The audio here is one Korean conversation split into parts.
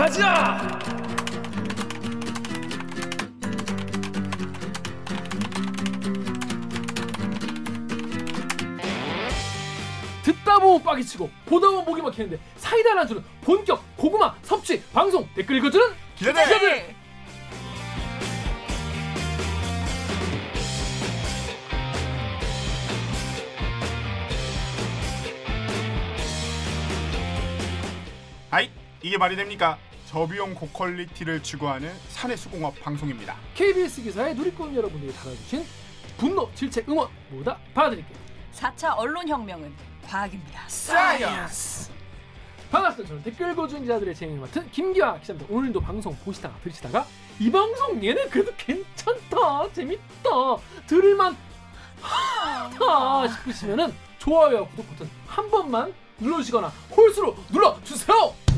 가자! 듣다 보면 빠개치고 보다 보면 목이 막히는데 사이다를 안 주는 본격 고구마 섭취 방송 댓글 읽어주는 기자들! 기자들! 아이 이게 말이 됩니까? 저비용 고quality를 추구하는 사내수공업 방송입니다. KBS 기사의 누리꾼 여러분들이 달아주신 분노, 질책, 응원 모두 다 받아드릴게요. 4차 언론혁명은 과학입니다. Science! 반갑습니다. 저는 댓글 읽어주는 기자들의 진행을 맡은 김기화 기자입니다. 오늘도 방송 보시다가 들으시다가 이 방송 얘네 그래도 괜찮다 재밌다 들을만 하다 싶으시면은 좋아요와 구독 버튼 한 번만 눌러주시거나 홀수로 눌러주세요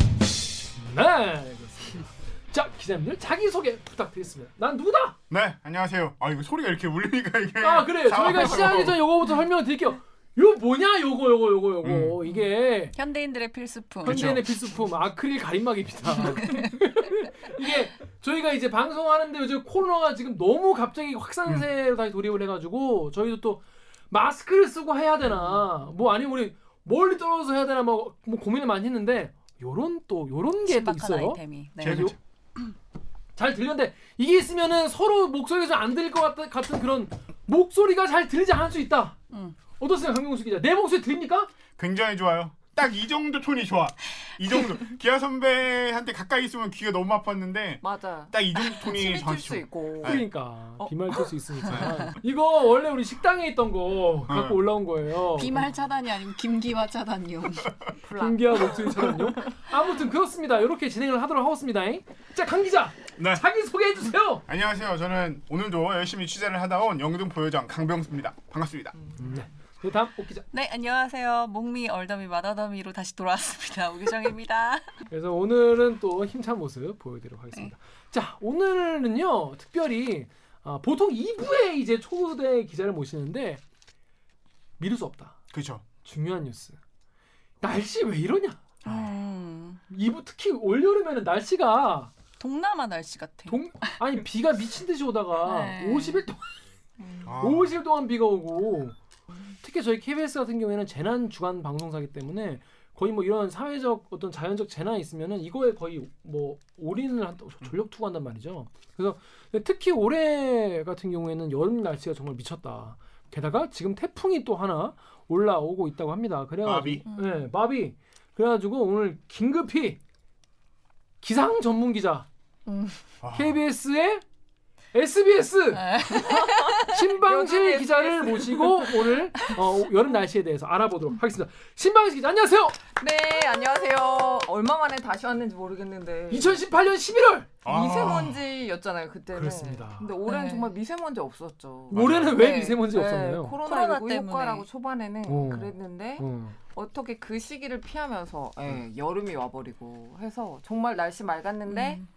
네 그렇습니다. 자 기자님들 자기 소개 부탁드리겠습니다. 난 누구다? 네 안녕하세요. 아 이거 소리가 이렇게 울리니까 이게 아 그래요. 저희가 시작하기 전에 요거부터 설명을 드릴게요. 요 뭐냐? 요거 요거 요거 요거. 이게 현대인들의 필수품. 그렇죠. 현대인의 필수품 아크릴 가림막입니다. 이게 저희가 이제 방송하는데 요즘 코로나가 지금 너무 갑자기 확산세로 다시 돌입을 해가지고 저희도 또 마스크를 쓰고 해야 되나? 뭐 아니면 우리 멀리 떨어져서 해야 되나? 뭐, 뭐 고민을 많이 했는데 요런 또 요런 게 또 있어요. 아이템이. 네. 좋죠. 잘 들렸는데 이게 있으면은 서로 목소리가 좀 안 들릴 것 같, 같은 그런 목소리가 잘 들리지 않을 수 있다. 음. 어떻습니까 강명수 기자? 내 목소리 들립니까? 굉장히 좋아요. 딱 이 정도 톤이 좋아. 이 정도. 기아 선배한테 가까이 있으면 귀가 너무 아팠는데 맞아. 딱 이 정도 톤이 튈수 좋아. 있고. 네. 그러니까 어? 비말 칠수 있으니까 이거 원래 우리 식당에 있던 거 갖고 어. 올라온 거예요. 비말 차단이 아니고 김기화 차단이요. 플라. 김기아 목소리처럼요. 아무튼 그렇습니다. 이렇게 진행을 하도록 하겠습니다. 자 강 기자 네. 자기 소개해 주세요. 안녕하세요. 저는 오늘도 열심히 취재를 하다 온 영등포 요정 강병수입니다. 반갑습니다. 네. 그 다음 옥 기자. 네 안녕하세요. 목미 얼더미 마다더미로 다시 돌아왔습니다. 우기정입니다. 그래서 오늘은 또 힘찬 모습 보여드리도록 하겠습니다. 자 오늘은요 특별히 아, 보통 2부에 이제 초대 기자를 모시는데 미룰 수 없다. 그렇죠. 중요한 뉴스. 날씨 왜 이러냐? 음, 2부 특히 올 여름에는 날씨가 동남아 날씨 같아. 동 아니 비가 미친 듯이 오다가 네. 50일 동안 아, 50일 동안 비가 오고 특히 저희 KBS 같은 경우에는 재난 주간 방송사기 때문에 거의 뭐 이런 사회적 어떤 자연적 재난이 있으면은 이거에 거의 뭐 올인을 한 전력 투구한단 말이죠. 그래서 특히 올해 같은 경우에는 여름 날씨가 정말 미쳤다. 게다가 지금 태풍이 또 하나 올라오고 있다고 합니다. 그래가지고 마비. 네, 마비. 그래가지고 오늘 긴급히 기상 전문 기자 아, KBS의 SBS 네. 신방실 기자를 모시고 오늘 어, 여름 날씨에 대해서 알아보도록 하겠습니다. 신방실 기자 안녕하세요. 네, 안녕하세요. 얼마 만에 다시 왔는지 모르겠는데. 2018년 11월 아. 미세먼지였잖아요, 그때는. 그렇습니다. 근데 올해는 네. 정말 미세먼지 없었죠. 올해는 왜 네, 미세먼지 네, 없었나요? 코로나 코로나19 때문에. 효과라고 초반에는 어. 그랬는데 어. 어떻게 그 시기를 피하면서 예, 음. 여름이 와버리고 해서 정말 날씨 맑았는데 음.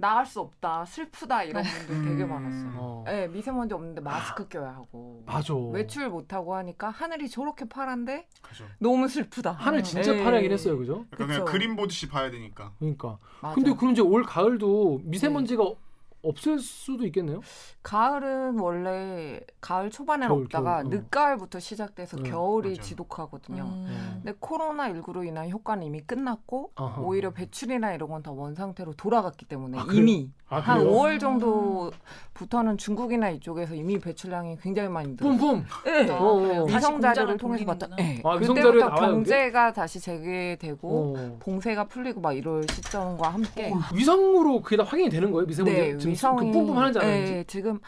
나갈 수 없다, 슬프다 이런 분들 되게 음. 많았어요. 어. 예, 미세먼지 없는데 마스크 껴야 하고 맞아. 외출 못 하고 하니까 하늘이 저렇게 파란데 그죠. 너무 슬프다. 하늘 진짜 예. 파랗긴 했어요, 그죠? 약간 그냥. 그림 보듯이 봐야 되니까. 그러니까. 맞아. 근데 그럼 이제 올 가을도 미세먼지가 없을 수도 있겠네요. 가을은 원래 가을 초반에는 겨울, 없다가 겨울, 어. 늦가을부터 시작돼서 음, 겨울이 맞아요. 지독하거든요. 음. 근데 코로나 19로 인한 효과는 이미 끝났고 어허. 오히려 배출이나 이런 건 다 원 상태로 돌아갔기 때문에 아? 이미 아, 한 그래요? 5월 정도부터는 중국이나 이쪽에서 이미 배출량이 굉장히 많이 늘었어요. 뿜뿜. 네. 어, 어. 다시 위성 자료를 통해서 봤다. 네. 아, 그때부터? 경제가 다시 재개되고 어. 봉쇄가 풀리고 막 이럴 시점과 함께 위성으로 그게 다 확인이 되는 거예요, 미세먼지? 네, 위성이 그 뿜뿜하는지 안 하는지? 네, 지금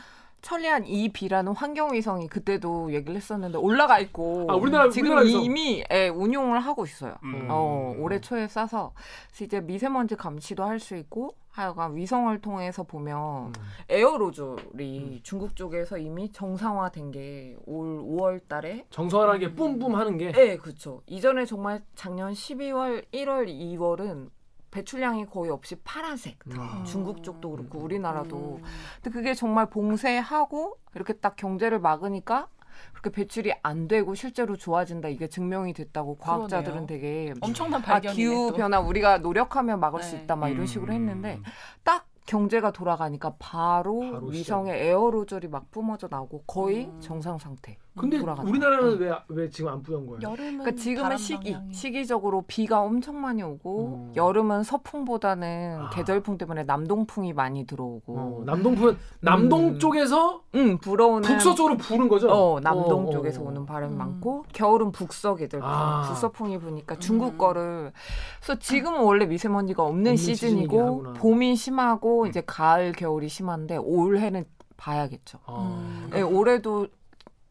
천리안 2B라는 환경 위성이 그때도 얘기를 했었는데 올라가 있고 아, 우리나라- 지금 우리나라 위성. 이미 예, 운용을 하고 있어요. 음. 어, 올해 초에 싸서 그래서 이제 미세먼지 감시도 할 수 있고 하여간 위성을 통해서 보면 음. 에어로졸이 중국 쪽에서 이미 정상화된 게 올 5월 달에 정서하는 게 뿜뿜 하는 게 네, 그렇죠. 이전에 정말 작년 12월, 1월, 2월은 배출량이 거의 없이 파란색. 다. 음. 중국 쪽도 그렇고 우리나라도. 음. 근데 그게 정말 봉쇄하고 이렇게 딱 경제를 막으니까 그렇게 배출이 안 되고 실제로 좋아진다 이게 증명이 됐다고 과학자들은 그러네요. 되게 엄청난 아, 발견이네. 기후 또. 변화 우리가 노력하면 막을 수 네. 있다 막 이런 음. 식으로 했는데 딱 경제가 돌아가니까 바로, 바로 위성에 에어로졸이 막 뿜어져 나오고 거의 음. 정상 상태. 근데 돌아갔다. 우리나라는 응. 왜왜 지금 안 뿌연 거예요? 여름은 그러니까 지금은 시기 방향이- 시기적으로 비가 엄청 많이 오고 음. 여름은 서풍보다는 아. 계절풍 때문에 남동풍이 많이 들어오고 어, 남동풍은 남동 음. 쪽에서 응 불어오는 북서쪽으로 부는 거죠? 어 남동 어, 쪽에서 어. 오는 바람이 음. 많고 겨울은 북서 계절풍 아. 북서풍이 부니까 중국 음. 거를 그래서 지금은 원래 미세먼지가 없는 없는 시즌이고. 봄이 심하고 이제 가을 겨울이 심한데 올해는 봐야겠죠. 어. 음. 예, 올해도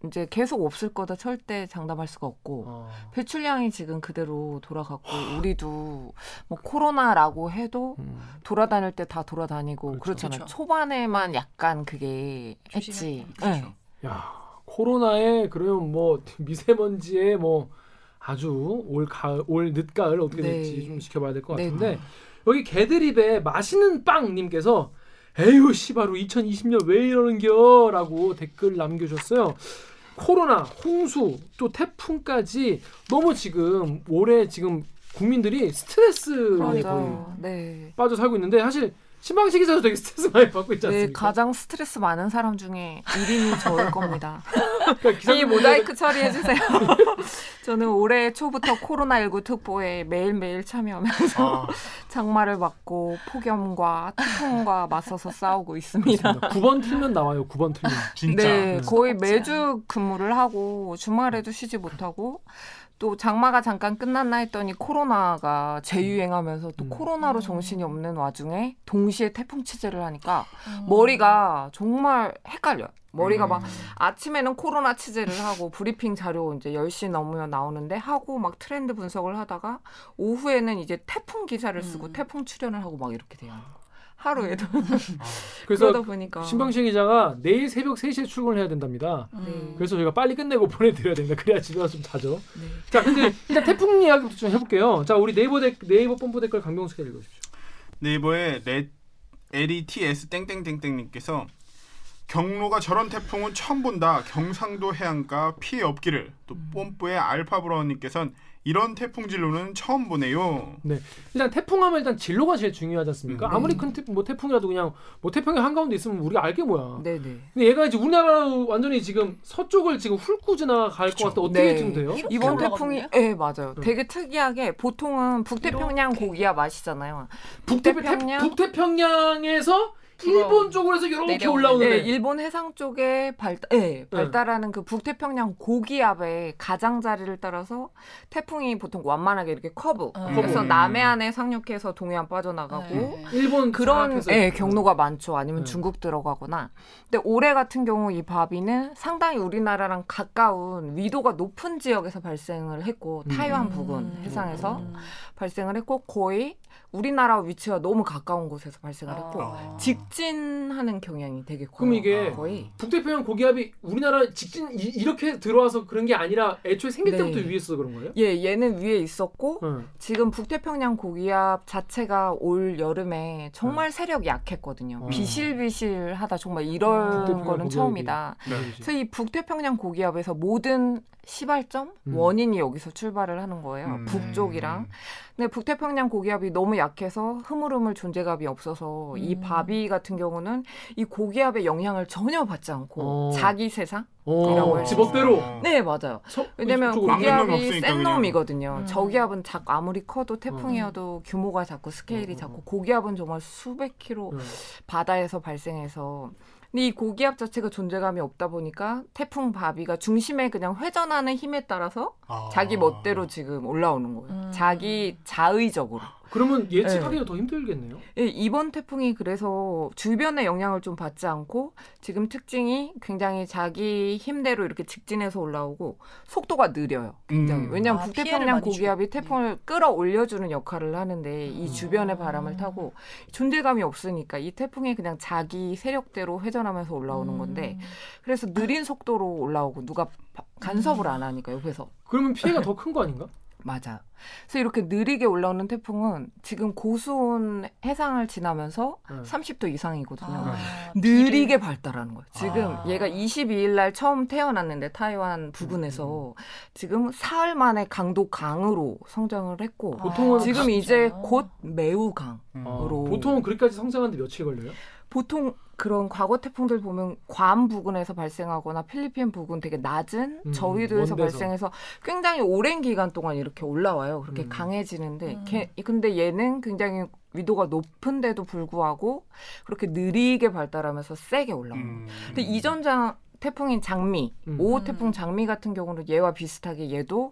이제 계속 없을 거다 절대 장담할 수가 없고 어. 배출량이 지금 그대로 돌아갔고 우리도 뭐 코로나라고 해도 음. 돌아다닐 때 다 돌아다니고 그렇죠. 그렇잖아요 그렇죠. 초반에만 약간 그게 했지. 조심했죠. 예. 야 코로나에 그러면 뭐 미세먼지에 뭐 아주 올 가을 올 늦가을 어떻게 네. 될지 좀 지켜봐야 될것 네. 같은데 여기 개드립에 맛있는 빵님께서 에휴 씨바로 2020년 왜 이러는겨라고 댓글 남겨주셨어요. 코로나, 홍수, 또 태풍까지 너무 지금 올해 지금 국민들이 스트레스에. 네. 빠져 살고 있는데 사실 신방식 기자도 되게 스트레스 많이 받고 있지 네, 않습니까? 가장 스트레스 많은 사람 중에 1인이 저일 겁니다. 그러니까 이 모자이크 처리해 주세요. 저는 올해 초부터 코로나19 특보에 매일매일 참여하면서 아, 장마를 맞고 폭염과 태풍과 맞서서 싸우고 있습니다. 9번 틀면 나와요. 9번 틀면. 진짜. 네, 네. 거의 매주 근무를 하고 주말에도 쉬지 못하고 또 장마가 잠깐 끝났나 했더니 코로나가 재유행하면서 또 음. 코로나로 음. 정신이 없는 와중에 동시에 태풍 취재를 하니까 음. 머리가 정말 헷갈려요. 머리가 막 음. 아침에는 코로나 취재를 하고 브리핑 자료 이제 10시 넘으면 나오는데 하고 막 트렌드 분석을 하다가 오후에는 이제 태풍 기사를 쓰고 음. 태풍 출연을 하고 막 이렇게 돼요. 하루에도 그래서 그러다 보니까 신방식 기자가 내일 새벽 3시에 출근을 해야 된답니다. 음. 네. 그래서 저희가 빨리 끝내고 보내드려야 됩니다. 그래야 집에 가서 좀 자죠. 네. 자, 근데 일단 태풍 이야기부터 좀 해볼게요. 자, 우리 네이버 댓 네이버 뽐뿌 댓글 강병수 기자 읽어주십시오. 네이버에 레, LETS 땡땡땡땡님께서 경로가 저런 태풍은 처음 본다. 경상도 해안가 피해 없기를. 또 뽐뿌의 알파브라운님께서는 이런 태풍 진로는 처음 보네요. 일단 태풍하면 일단 진로가 제일 중요하지 않습니까? 음. 아무리 큰 태풍, 뭐 태풍이라도 그냥 뭐 태평양 한가운데 있으면 우리가 알게 뭐야. 네네. 근데 얘가 이제 우리나라 완전히 지금 서쪽을 지금 훑고 지나갈 것 그쵸. 같아. 어떻게 네. 좀 돼요? 이번? 태풍이 예 맞아요. 네. 되게 특이하게 보통은 북태평양 아시잖아요. 북태평, 북태평양? 북태평양에서. 일본 쪽으로 해서 이렇게 내려오는. 올라오는데 예, 일본 해상 쪽에 발, 예, 발달하는 그 북태평양 고기압의 가장자리를 따라서 태풍이 보통 완만하게 이렇게 커브. 어. 그래서 음. 남해안에 상륙해서 동해안 빠져나가고 네. 일본 그런 예, 경로가 많죠. 아니면 네. 중국 들어가거나. 근데 올해 같은 경우 이 바비는 상당히 우리나라랑 가까운 위도가 높은 지역에서 발생을 했고 음. 타이완 부근 음. 해상에서 음. 발생을 했고 거의 우리나라 위치와 너무 가까운 곳에서 발생을 했고 아. 직진하는 경향이 되게 커요. 그럼 이게 거의 북태평양 고기압이 우리나라 직진 이, 렇게 들어와서 그런 게 아니라 애초에 생길 네. 때부터 위에 있어 그런 거예요? 예 얘는 위에 있었고 응. 지금 북태평양 고기압 자체가 올 여름에 정말 세력이 약했거든요. 어. 비실비실하다 정말 이럴 북태평양 거는 고기압이. 처음이다. 네. 그래서 이 북태평양 고기압에서 모든 시발점 음. 원인이 여기서 출발을 하는 거예요. 음. 북쪽이랑. 근데 북태평양 고기압이 너무 약해서 흐물흐물 존재감이 없어서 이 음. 바비 같은 경우는 이 고기압의 영향을 전혀 받지 않고 어. 자기 세상? 어, 이라고 할 지멋대로. 어. 네 맞아요. 서- 왜냐면 고기압이 센. 놈이거든요. 음. 저기압은 작 아무리 커도 태풍이어도 규모가 작고 스케일이. 작고 고기압은 정말 수백 킬로 응. 바다에서 발생해서 근데 이 고기압 자체가 존재감이 없다 보니까 태풍 바비가 중심에 그냥 회전하는 힘에 따라서 아. 자기 멋대로 지금 올라오는 거예요. 음. 자기 자의적으로. 그러면 네. 예측하기가 더 힘들겠네요. 예, 이번 태풍이 그래서 주변의 영향을 좀 받지 않고 지금 특징이 굉장히 자기 힘대로 이렇게 직진해서 올라오고 속도가 느려요. 굉장히. 음. 왜냐하면 아, 북태평양 고기압이. 태풍을 끌어올려주는 역할을 하는데 이 음. 주변의 바람을 타고 존재감이 없으니까 이 태풍이 그냥 자기 세력대로 회전하면서 올라오는 건데 음. 그래서 느린 속도로 올라오고 누가 바- 간섭을 안 하니까 옆에서 그러면 피해가 더 큰 거 아닌가? 맞아. 그래서 이렇게 느리게 올라오는 태풍은 지금 고수온 해상을 지나면서 네. 30도 이상이거든요. 아, 느리게 발달하는 거예요. 지금 아. 얘가 22일 날 처음 태어났는데 타이완 부근에서 지금 사흘 만에 강도 강으로 성장을 했고 아, 보통은 지금 진짜요? 이제 곧 매우 강. 음. 어, 으로. 보통은 그렇게까지 성장하는데 며칠 걸려요? 보통 그런 과거 태풍들 보면 괌 부근에서 발생하거나 필리핀 부근 되게 낮은 음, 저위도에서. 발생해서 굉장히 오랜 기간 동안 이렇게 올라와요. 그렇게 음. 강해지는데 음. 걔- 근데 얘는 굉장히 위도가 높은데도 불구하고 그렇게 느리게 발달하면서 세게 올라와요. 음. 근데 이전 장 태풍인 장미, 음. 오 5호 음. 태풍 장미 같은 경우는 얘와 비슷하게 얘도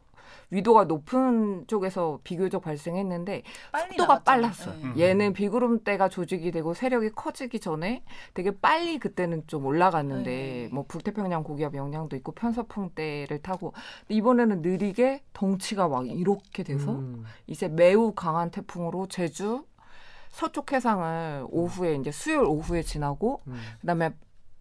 위도가 높은 쪽에서 비교적 발생했는데 속도가 나갔잖아요. 빨랐어요. 네. 음. 얘는 비구름대가 조직이 되고 세력이 커지기 전에 되게 빨리 그때는 좀 올라갔는데 네. 뭐 북태평양 고기압 영향도 있고 편서풍 때를 타고 근데 이번에는 느리게 덩치가 막 이렇게 돼서 음. 이제 매우 강한 태풍으로 제주 서쪽 해상을 오후에 이제 수요일 오후에 지나고 음. 그다음에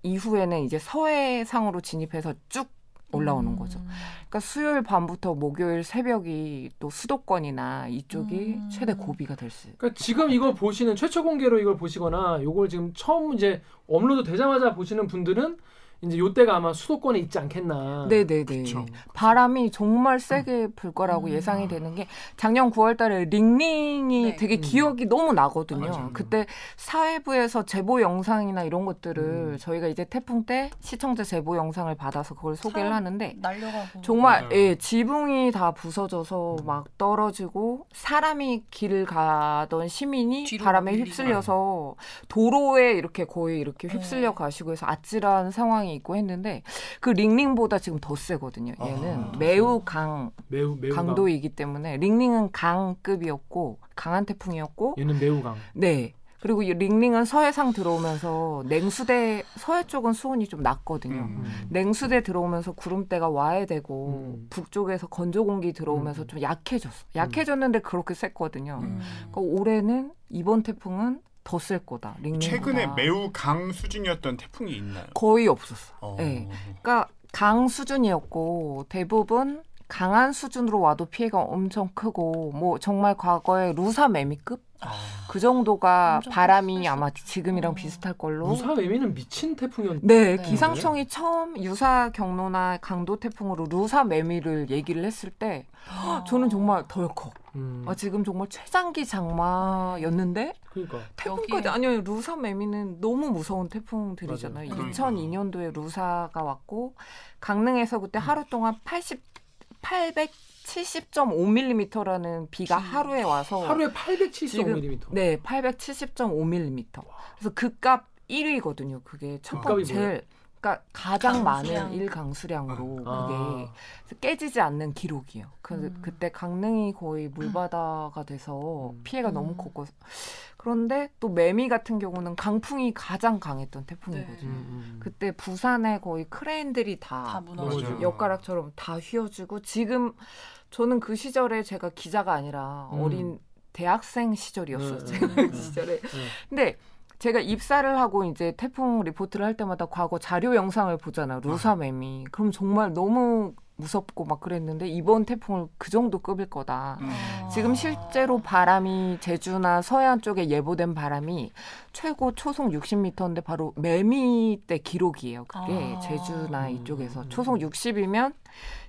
이후에는 이제 서해상으로 진입해서 쭉 올라오는 음. 거죠. 그러니까 수요일 밤부터 목요일 새벽이 또 수도권이나 이쪽이 음. 최대 고비가 될 수. 그러니까 지금 이거 보시는 최초 공개로 이걸 보시거나 이걸 지금 처음 이제 업로드 되자마자 보시는 분들은 이제 요때가 아마 수도권에 있지 않겠나. 네네네. 그쵸. 바람이 정말 세게 불 거라고 음. 예상이 되는 게 작년 9월달에 링링이 네. 되게 음. 기억이 너무 나거든요. 맞아요. 그때 사회부에서 제보 영상이나 이런 것들을 음. 저희가 이제 태풍 때 시청자 제보 영상을 받아서 그걸 소개를 하는데 날려가고 정말 맞아요. 예, 지붕이 다 부서져서 음. 막 떨어지고 사람이 길을 가던 시민이 바람에. 휩쓸려서 도로에 이렇게 거의 이렇게 네. 휩쓸려 가시고 해서 아찔한 상황이 있고 했는데 그 링링보다 지금 더 세거든요. 얘는 아, 매우 강 매우 매우 강도이기 때문에 링링은 강급이었고 강한 태풍이었고 강. 얘는 매우 강. 네. 그리고 이 링링은 서해상 들어오면서 냉수대 서해 쪽은 수온이 좀 낮거든요. 음. 음. 냉수대 들어오면서 구름대가 와해되고 음. 북쪽에서 건조 공기 들어오면서 음. 좀 약해졌어. 약해졌는데 그렇게 셌거든요. 음. 그러니까 올해는 이번 태풍은 더셀 거다. 링링보다. 최근에 매우 강 수준이었던 태풍이 있나요? 거의 없었어. 어. 네. 그러니까 강 수준이었고 대부분 강한 수준으로 와도 피해가 엄청 크고 뭐 정말 과거에 루사 매미급 아. 그 정도가 바람이 아마 지금이랑 어. 비슷할 걸로 무사 매미는 미친 태풍이었. 네, 네. 기상청이 처음 유사 경로나 강도 태풍으로 루사 매미를 얘기를 했을 때 아. 저는 정말 덜컥. 음. 아, 지금 정말 최장기 장마였는데 그러니까. 태풍까지 아니요 루사 매미는 너무 무서운 태풍들이잖아요. 맞아요. 2002년도에 루사가 왔고 강릉에서 그때 하루 동안 80 870.5mm라는 비가 비. 하루에 와서 하루에 875mm. 네 870.5mm. 그래서 그값 1위거든요. 그게 첫그 값이 번째? 제일 그러니까 가장 강수량. 많은 일 강수량으로 아. 그게 그래서 깨지지 않는 기록이에요. 그 음. 그때 강릉이 거의 물바다가 돼서 음. 피해가 음. 너무 컸고 그런데 또 매미 같은 경우는 강풍이 가장 강했던 태풍이거든요. 음, 음. 그때 부산에 거의 크레인들이 다 다. 엿가락처럼 다 휘어지고 지금 저는 그 시절에 제가 기자가 아니라 음. 어린 대학생 시절이었어요. 네, 제가 네, 그 네. 시절에. 네. 근데 제가 입사를 하고 이제 태풍 리포트를 할 때마다 과거 자료 영상을 보잖아요. 루사매미. 그럼 정말 너무 무섭고 막 그랬는데 이번 태풍을 그 정도 급일 거다. 음. 지금 실제로 바람이 제주나 서해안 쪽에 예보된 바람이 최고 초속 60m인데 바로 매미 때 기록이에요. 그게 아. 제주나 음. 이쪽에서 초속 60이면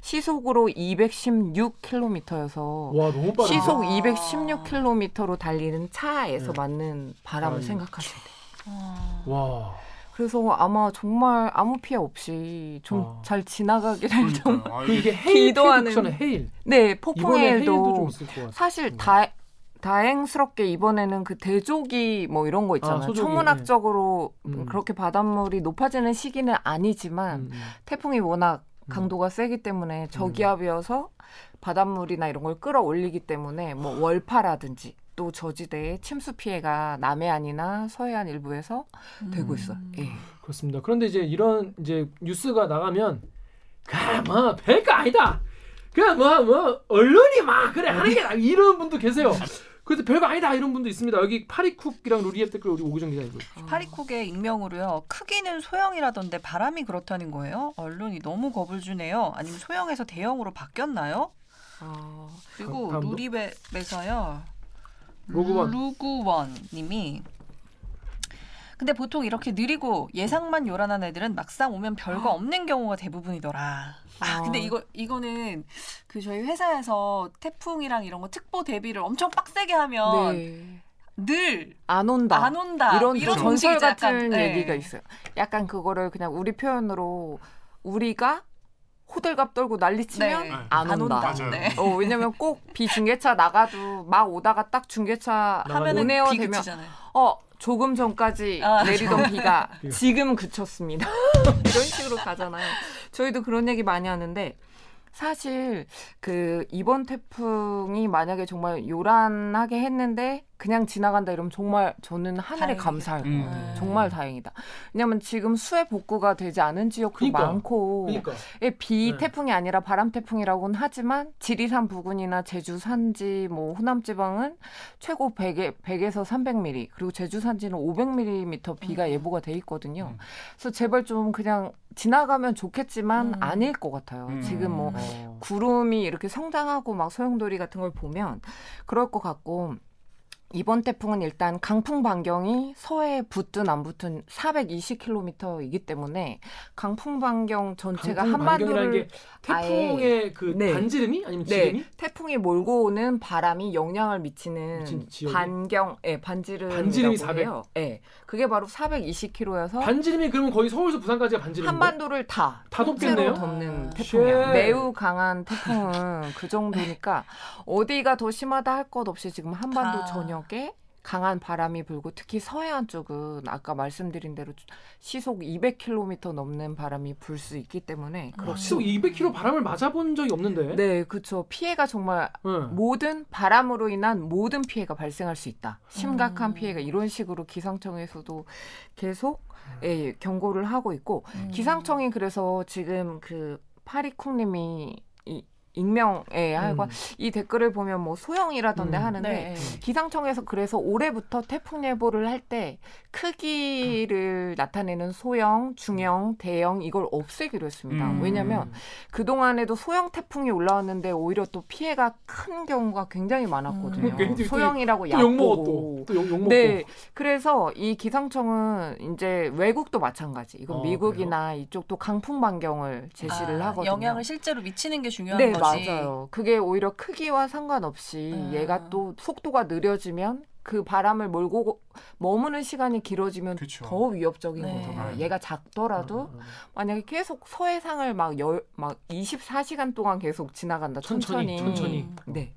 시속으로 216km여서 와. 시속 아. 216km로 달리는 차에서 네. 맞는 바람을 바람이. 생각하셔야 돼요. 아. 와. 그래서 아마 정말 아무 피해 없이 좀 아. 잘 지나가기를 좀 그러니까요. 아, 그 이게 헤일 기도하는- 헤일. 네, 폭풍해도 같아. 사실 음. 다 다행스럽게 이번에는 그 대조기 뭐 이런 거 있잖아요. 아, 소조기, 천문학적으로 음. 그렇게 바닷물이 높아지는 시기는 아니지만 음, 음. 태풍이 워낙 음. 강도가 세기 때문에 저기압이어서 바닷물이나 이런 걸 끌어올리기 때문에 뭐 월파라든지 또 저지대에 침수 피해가 남해안이나 서해안 일부에서 되고 있어요. 음. 예. 그렇습니다. 그런데 이제 이런 이제 뉴스가 나가면 그뭐 별거 아니다. 그냥 뭐뭐 언론이 막 그래 하는 게 나- 이런 분도 계세요. 그래서 별거 아니다 이런 분도 있습니다. 여기 파리쿡이랑 루리앱 댓글 우리 오기정 기자 이거. 파리쿡의 익명으로요. 크기는 소형이라던데 바람이 그렇다는 거예요. 언론이 너무 겁을 주네요. 아니면 소형에서 대형으로 바뀌었나요? 아, 그리고 다음도? 누리맵에서요. 로그원. 루구원님이 근데 보통 이렇게 느리고 예상만 요란한 애들은 막상 오면 별거 없는 경우가 대부분이더라. 아, 아. 근데 이거 이거는 그 저희 회사에서 태풍이랑 이런 거 특보 대비를 엄청 빡세게 하면 네. 늘안 온다. 안 온다. 이런, 이런 전설 약간, 같은 네. 얘기가 있어요. 약간 그거를 그냥 우리 표현으로 우리가 호들갑 떨고 난리치면 네. 안, 안 온다. 온다. 네. 어, 왜냐면 꼭 비중계차 나가도 막 오다가 딱 중계차 하면은 오네어 비 되면 그치잖아요. 어 조금 전까지 아. 내리던 비가 비가. 지금 그쳤습니다. 이런 식으로 가잖아요. 저희도 그런 얘기 많이 하는데 사실 그 이번 태풍이 만약에 정말 요란하게 했는데 그냥 지나간다 이러면 정말 저는 하늘에 다행이다. 감사할 것 음. 같아요. 정말 다행이다. 왜냐면 지금 수해 복구가 되지 않은 지역도 그러니까. 많고 그러니까 예, 비 네. 태풍이 아니라 바람 태풍이라고는 하지만 지리산 부근이나 제주 산지 뭐 호남 지방은 최고 100에 100에서 300mm 그리고 제주 산지는 500mm 비가 음. 예보가 돼 있거든요. 음. 그래서 제발 좀 그냥 지나가면 좋겠지만 음. 아닐 것 같아요. 음. 지금 뭐 어. 구름이 이렇게 성장하고 막 소용돌이 같은 걸 보면 그럴 것 같고 이번 태풍은 일단 강풍 반경이 서해 붙든 안 붙든 420km이기 때문에 강풍 반경 전체가 강풍 한반도를 게 태풍의 그 네. 반지름이 아니면 지름이 네, 태풍이 몰고 오는 바람이 영향을 미치는? 반경, 예, 반지름. 반지름이 400? 해요. 예, 그게 바로 420km여서 반지름이 그러면 거의 서울에서 부산까지가 반지름. 한반도를 다, 다 덮겠네요? 덮는 아, 태풍이야. Shit. 매우 강한 태풍은 그 정도니까 어디가 더 심하다 할 것 없이 지금 한반도 다. 전역 에 강한 바람이 불고 특히 서해안 쪽은 아까 말씀드린 대로 시속 200km 넘는 바람이 불 수 있기 때문에 아. 시속 200km 바람을 맞아본 적이 없는데. 네, 그렇죠. 피해가 정말 응. 모든 바람으로 인한 모든 피해가 발생할 수 있다. 심각한 음. 피해가 이런 식으로 기상청에서도 계속 예, 경고를 하고 있고 음. 기상청이 그래서 지금 그 파리쿵님이 이 익명에 하고 음. 이 댓글을 보면 뭐 소형이라던데 음. 하는데 네. 기상청에서 그래서 올해부터 태풍 예보를 할 때 크기를 나타내는 소형, 중형, 대형 이걸 없애기로 했습니다. 음. 왜냐하면 그 동안에도 소형 태풍이 올라왔는데 오히려 또 피해가 큰 경우가 굉장히 많았거든요. 음. 소형이라고 약보고. 네, 그래서 이 기상청은 이제 외국도 마찬가지. 이건 어, 미국이나 이쪽도 강풍 반경을 제시를 아, 하거든요. 영향을 실제로 미치는 게 중요한 네, 거지. 맞아요. 그게 오히려 크기와 상관없이 아. 얘가 또 속도가 느려지면 그 바람을 몰고 머무는 시간이 길어지면 그쵸. 더 위협적인 네. 거잖아요. 얘가 작더라도 어, 어, 어. 만약에 계속 서해상을 막 열 막 24시간 동안 계속 지나간다. 천천히, 천천히. 천천히. 음. 네.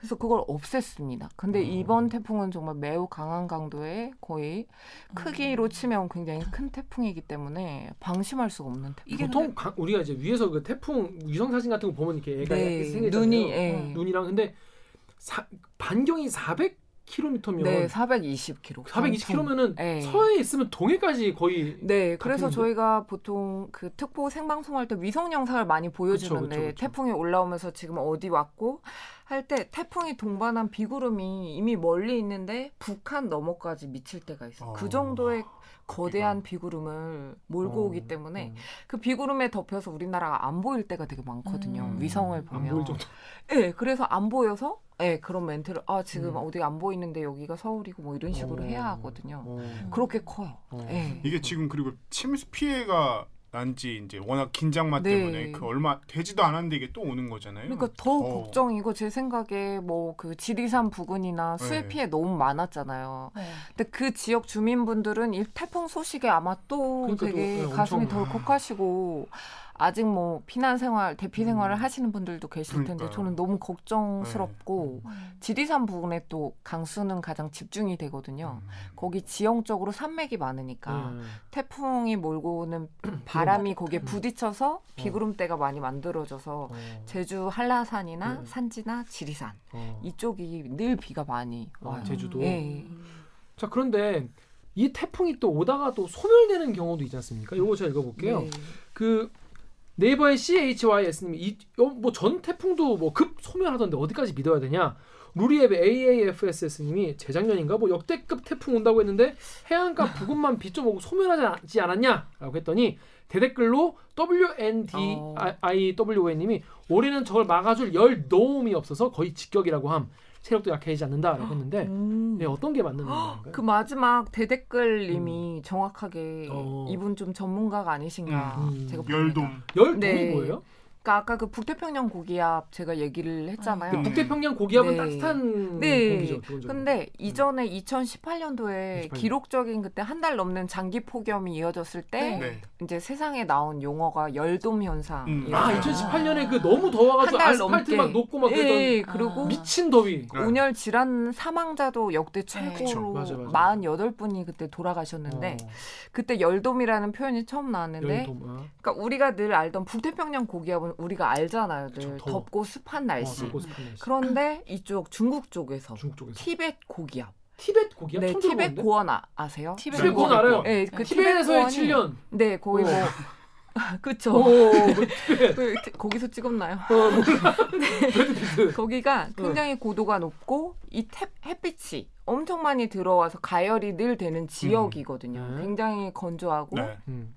그래서 그걸 없앴습니다. 근데 어. 이번 태풍은 정말 매우 강한 강도의 거의 크기로 음. 치면 굉장히 큰 태풍이기 때문에 방심할 수가 없는 태풍. 이게 보통 가- 우리가 이제 위에서 그 태풍 위성 사진 같은 거 보면 이렇게 애가 이렇게 생겼잖아요. 눈이 예. 눈이랑 근데 사, 반경이 400km면 네, 420km. 420km면은 네. 서해에 있으면 동해까지 거의 네, 그래서 같은데? 저희가 보통 그 특보 생방송할 때 위성 영상을 많이 보여주는데 그쵸, 그쵸, 그쵸. 태풍이 올라오면서 지금 어디 왔고 할 때 태풍이 동반한 비구름이 이미 멀리 있는데 북한 너머까지 미칠 때가 있어. 요 어. 그 정도의 거대한 비구름을 몰고 어, 오기 때문에 어. 그 비구름에 덮여서 우리나라가 안 보일 때가 되게 많거든요. 음. 위성을 안 보면. 보일 정도. 네, 그래서 안 보여서 네, 그런 멘트를 아 지금 음. 어디 안 보이는데 여기가 서울이고 뭐 이런 식으로 어. 해야 하거든요. 어. 그렇게 커요. 어. 네. 이게 지금 그리고 침수 피해가 난지 이제 워낙 긴장만 네. 때문에 그 얼마 되지도 않았는데 이게 또 오는 거잖아요. 그러니까 더 어. 걱정이고 제 생각에 뭐 그 지리산 부근이나 수해 네. 피해 너무 많았잖아요. 네. 근데 그 지역 주민분들은 이 태풍 소식에 아마 또 그러니까 또, 되게 네, 가슴이 덜컥하시고 아직 뭐 피난 생활, 대피 생활을 하시는 분들도 계실 텐데 음. 그러니까요. 저는 너무 걱정스럽고 음. 지리산 부근에 또 강수는 가장 집중이 되거든요. 음. 거기 지형적으로 산맥이 많으니까 음. 태풍이 몰고 오는 바람이 거기에 부딪혀서 비구름대가 많이 만들어져서 어. 제주 한라산이나 네. 산지나 지리산 어. 이쪽이 늘 비가 많이 아, 와요. 제주도. 예. 자 그런데 이 태풍이 또 오다가 또 소멸되는 경우도 있지 않습니까? 요거 제가 읽어볼게요. 네. 그 네이버의 CHYS님이 이 뭐전 태풍도 뭐 급 소멸하던데 어디까지 믿어야 되냐? 루리앱의 AAFSS님이 재작년인가 뭐 역대급 태풍 온다고 했는데 해안가 부근만 비 좀 오고 소멸하지 않았냐라고 했더니 대댓글로 WNDIWN님이 올해는 저걸 막아줄 열 도움이 없어서 거의 직격이라고 함. 체력도 약해지지 않는다라고 했는데 음. 네, 어떤 게 맞는 건가요? 그 마지막 대댓글님이 정확하게 어. 이분 좀 전문가가 아니신가 음. 제가 열돔. 봅니다. 열 도움이 네. 뭐예요? 그러니까 아까 그 북태평양 고기압 제가 얘기를 했잖아요. 음. 북태평양 고기압은 네. 따뜻한 네. 공기죠. 기본적으로. 근데 이전에 2018년도에 2018년. 기록적인 그때 한 달 넘는 장기 폭염이 이어졌을 때 네. 이제 세상에 나온 용어가 열돔 현상. 음. 아 아. 2018년에 그 너무 더워가지고 한달 아스팔트 넘게. 막 녹고 막 예, 그리고 아. 미친 더위. 네. 온열 질환 사망자도 역대. 최고로 맞아, 맞아. 48분이 그때 돌아가셨는데 어, 그때 열돔이라는 표현이 처음 나왔는데 열돔. 아. 그러니까 우리가 늘 알던 북태평양 고기압은 우리가 알잖아요. 늘 그쵸. 덥고 습한 날씨. 어, 덥고 습한 날씨. 그런데 이쪽 중국 쪽에서 중국 쪽에서 티벳 고기압. 티벳 고기압 네, 티벳? 고원 아, 아세요? 티벳 티벳 고원 알아요. 네, 그 티벳에서의 고원이- 7년. 네, 거의 뭐 어. 그쵸. 오, 그, 티- 거기서 찍었나요? 어. 브래드 피트. 거기가 굉장히 고도가 높고 이 태, 햇빛이 엄청 많이 들어와서 가열이 늘 되는 지역이거든요. 네. 굉장히 건조하고. 네. 음.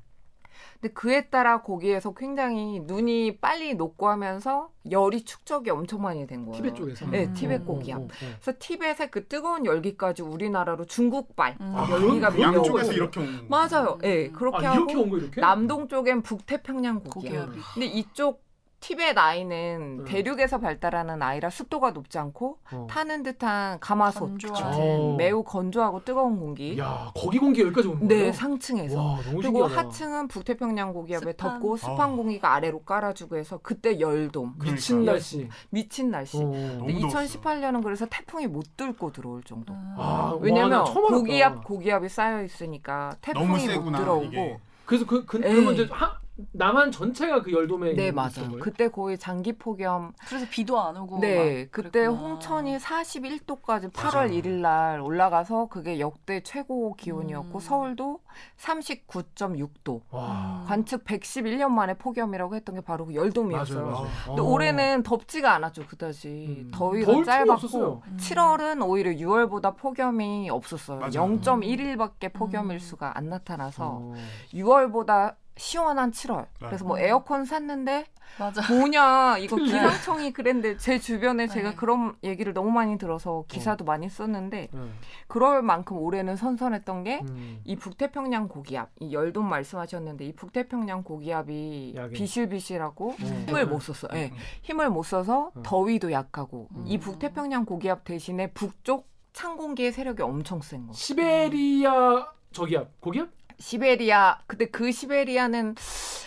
근데 그에 따라 거기에서 굉장히 눈이 빨리 녹고 하면서 열이 축적이 엄청 많이 된 거예요. 티벳 쪽에서. 네, 음. 티벳 어, 고기압. 어, 어. 그래서 티벳의 그 뜨거운 열기까지 우리나라로 중국발 음. 아, 열기가 그 밀려오고. 양쪽에서 이렇게 온 맞아요. 예, 네, 음. 그렇게 아, 하고 이렇게 온 거 이렇게? 남동 쪽엔 북태평양 고기압. 고기압이. 근데 이쪽 티벳 아이는 음. 대륙에서 발달하는 아이라 습도가 높지 않고 어. 타는 듯한 가마솥 건조한. 같은 어. 매우 건조하고 뜨거운 공기. 야, 거기 공기 여기까지 오는 거예요? 네, 상층에서. 와, 너무 그리고 신기하다. 하층은 북태평양 고기압에 습한. 덥고 습한 아. 공기가 아래로 깔아주고 해서 그때 열돔 미친 그러니까. 날씨. 미친 날씨. 어. 근데 너무 더웠어. 2018년은 그래서 태풍이 못 뚫고 들어올 정도. 음. 아, 와, 나 왜냐면 알았다. 고기압 고기압이 쌓여 있으니까 태풍이 못 세구나 들어오고. 이게. 그래서 그, 그. 그러면 이제 하, 남한 전체가 그 열돔에 네 있는 맞아. 거예요? 그때 거의 장기 폭염. 그래서 비도 안 오고. 네, 막 그때 그랬구나. 홍천이 41도까지 8월 맞아요. 1일 날 올라가서 그게 역대 최고 기온이었고 음. 서울도 39.6도. 와. 음. 관측 111년 만에 폭염이라고 했던 게 바로 그 열돔이었어요. 맞아요, 맞아요. 근데 어. 올해는 덥지가 않았죠 그다지 음. 더위가 짧았고 없었어요. 음. 7월은 오히려 6월보다 폭염이 없었어요. 맞아요. 0.1일밖에 폭염일 음. 수가 안 나타나서 어. 6월보다 시원한 7월. 네. 그래서 뭐 음. 에어컨 샀는데 맞아. 뭐냐 이거. 기상청이 그랬는데 제 주변에 제가 네. 그런 얘기를 너무 많이 들어서 기사도 많이 썼는데 네. 그럴 만큼 올해는 선선했던 게 음. 이 북태평양 고기압, 이 열돔 말씀하셨는데 이 북태평양 고기압이 약해. 비실비실하고 어. 힘을 못 썼어. 예. 음. 힘을 못 써서 음. 더위도 약하고 음. 이 북태평양 고기압 대신에 북쪽 찬 공기의 세력이 엄청 센 거. 시베리아 저기압 고기압? 시베리아 그때 그 시베리아는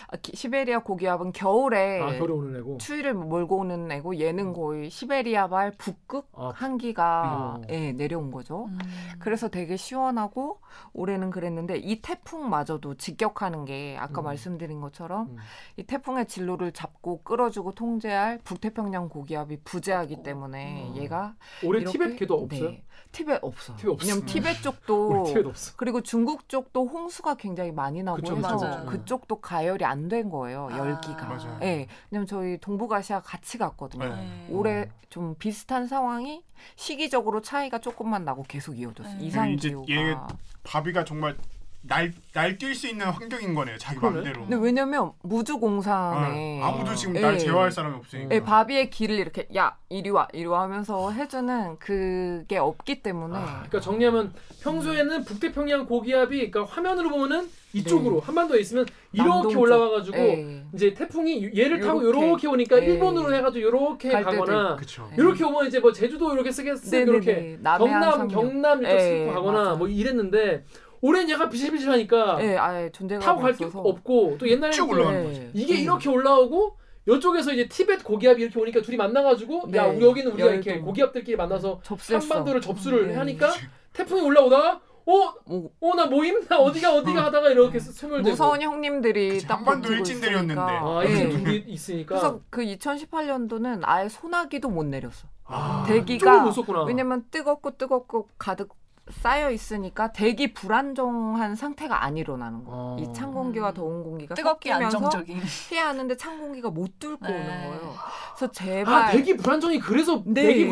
아, 기- 시베리아 고기압은 겨울에 아 겨울에 오는 애고. 추위를 몰고 오는 애고 얘는 거의 시베리아발 북극 아, 한기가 어. 예, 내려온 거죠. 음. 그래서 되게 시원하고 올해는 그랬는데 이 태풍마저도 직격하는 게 아까 음. 말씀드린 것처럼 음. 이 태풍의 진로를 잡고 끌어주고 통제할 북태평양 고기압이 부재하기 어. 때문에 음. 얘가 올해 이렇게- 티벳 걔도 없어요? 네. 티벳 없어. 티벳 없어. 왜냐면 티벳 쪽도 티벳 없어. 그리고 중국 쪽도 홍수가 굉장히 많이 나고 그쵸, 해서 그쵸, 그쵸. 그쪽도 가열이 안 된 거예요. 아. 열기가. 맞아요. 예. 왜냐면 저희 동북아시아 같이 갔거든요. 네. 올해 좀 비슷한 상황이 시기적으로 차이가 조금만 나고 계속 이어졌어요. 네. 이상 기후가. 얘 바비가 정말 날 날뛸 수 있는 환경인 거네요. 자기 그러네. 마음대로. 근데 왜냐면 무주 공산에 아, 아무도 지금 예. 날 제어할 사람이 없으니까. 예, 바비의 길을 이렇게 야 이리 와 이리 와 하면서 해주는 그게 없기 때문에 아, 그러니까 정리하면 평소에는 북태평양 고기압이 그러니까 화면으로 보면은 이쪽으로 한반도에 있으면 이렇게 네. 남동 쪽. 올라와가지고 예. 이제 태풍이 얘를 타고. 이렇게 오니까 네. 일본으로 해가지고 이렇게 가거나. 네. 이렇게 오면 이제 뭐 제주도 이렇게 쓰게 쓰 네네네. 이렇게 경남 상륙. 경남 이쪽 예, 쓰고 가거나 맞아요. 뭐 이랬는데 올해는 약간 비실비실하니까 예, 아예 존재감 타고 갈 게 없어서 없고 또 옛날에 쭉또 올라가는 네. 거지. 이게 음. 이렇게 올라오고 이쪽에서 이제 티벳 고기압이 이렇게 오니까 둘이 만나가지고 야 네. 우리 여기는 우리가 이렇게 열동. 고기압들끼리 만나서 접수했어. 한반도를 접수를 네. 하니까 태풍이 올라오다가 어? 뭐, 어나 모임? 나 어디가 어디가 하다가 이렇게 소멸되고 무서운 형님들이 그치, 딱 한반도 버티고 일진들이었는데. 있으니까. 아 예. 이렇게 둘이 있으니까 그래서 그 2018년도는 아예 소나기도 못 내렸어. 아, 대기가- 왜냐면 뜨겁고 뜨겁고 가득 쌓여 있으니까 대기 불안정한 상태가 안 일어나는 거예요. 어. 이찬 공기와 음. 더운 공기가 뜨겁게 안정적인. 해야 하는데 찬 공기가 못 뚫고 네. 오는 거예요. 그래서 제발 아 대기 불안정이 그래서 네, 대기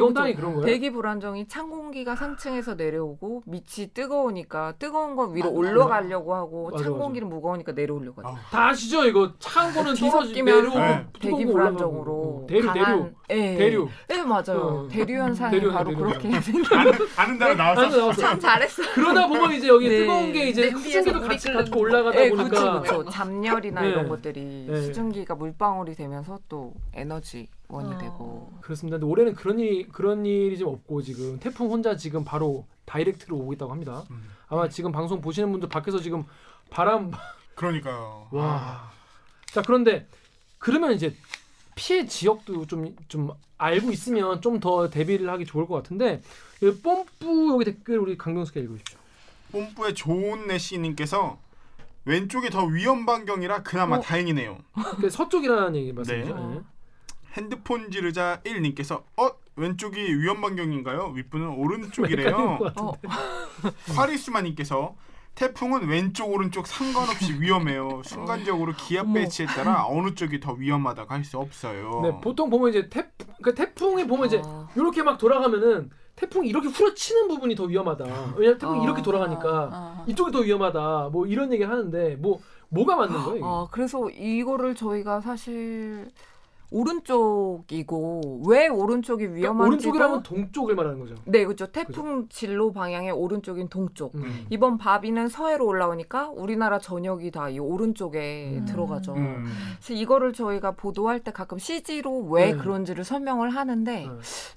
온다는 게 그런 거예요? 대기 불안정이 찬 공기가 상층에서 내려오고 밑이 뜨거우니까 뜨거운 건 위로 맞아. 올라가려고 하고 맞아, 찬 맞아. 공기는 무거우니까 내려오려고 하죠. 아우, 다 아시죠 이거 차가운 거는 떨어지 뒤섞이면서 내려오고 네. 뜨거운 대기 거 불안정으로. 대류 대류 예. 대류 네 맞아요. 어. 대류 현상이 대류, 바로 대류. 그렇게 생겨. 아는, 아는 단어 나왔 나왔어. 참 잘했어. 그러다 보면 이제 여기 네. 뜨거운 게 이제 수증기도 같이 가지고 올라가다 네, 보니까 그렇죠, 그렇죠. 잡열이나 네. 이런 것들이 네. 수증기가 물방울이 되면서 또 에너지 원이 어. 되고. 그렇습니다. 근데 올해는 그런 일 그런 일이 좀 없고 지금 태풍 혼자 지금 바로 다이렉트로 오고 있다고 합니다. 음, 아마 지금 방송 보시는 분들 밖에서 지금 바람 그러니까요. 와. 자 그런데 그러면 이제 피해 지역도 좀 좀 알고 있으면 좀 더 대비를 하기 좋을 것 같은데 이 뽐뿌 여기 댓글 우리 강병수께 읽어주십시오. 뽐뿌의 좋은 내씨님께서 왼쪽이 더 위험 반경이라 그나마 어? 다행이네요. 그 서쪽이라는 얘기 말씀이죠. 네. 네. 핸드폰 지르자 1님께서 어 왼쪽이 위험 반경인가요? 윗분은 오른쪽이래요. 것 어, 파리수마님께서 태풍은 왼쪽 오른쪽 상관없이 위험해요. 순간적으로 기압 배치에 따라 어느 쪽이 더 위험하다고 할 수 없어요. 네, 보통 보면 이제 태풍 그 태풍이 보면 이제 어. 이렇게 막 돌아가면은 태풍이 이렇게 후려치는 부분이 더 위험하다. 왜냐면 태풍이 어. 이렇게 돌아가니까 어. 이쪽이 더 위험하다. 뭐 이런 얘기를 하는데 뭐 뭐가 맞는 거예요? 아, 그래서 이거를 저희가 사실 오른쪽이고 왜 오른쪽이 그러니까 위험한지도 오른쪽이라면 동쪽을 말하는 거죠. 네, 그렇죠. 태풍 진로 방향의 오른쪽인 동쪽. 음. 이번 바비는 서해로 올라오니까 우리나라 전역이 다 이 오른쪽에 음. 들어가죠. 음. 그래서 이거를 저희가 보도할 때 가끔 CG로 왜 네. 그런지를 설명을 하는데 네.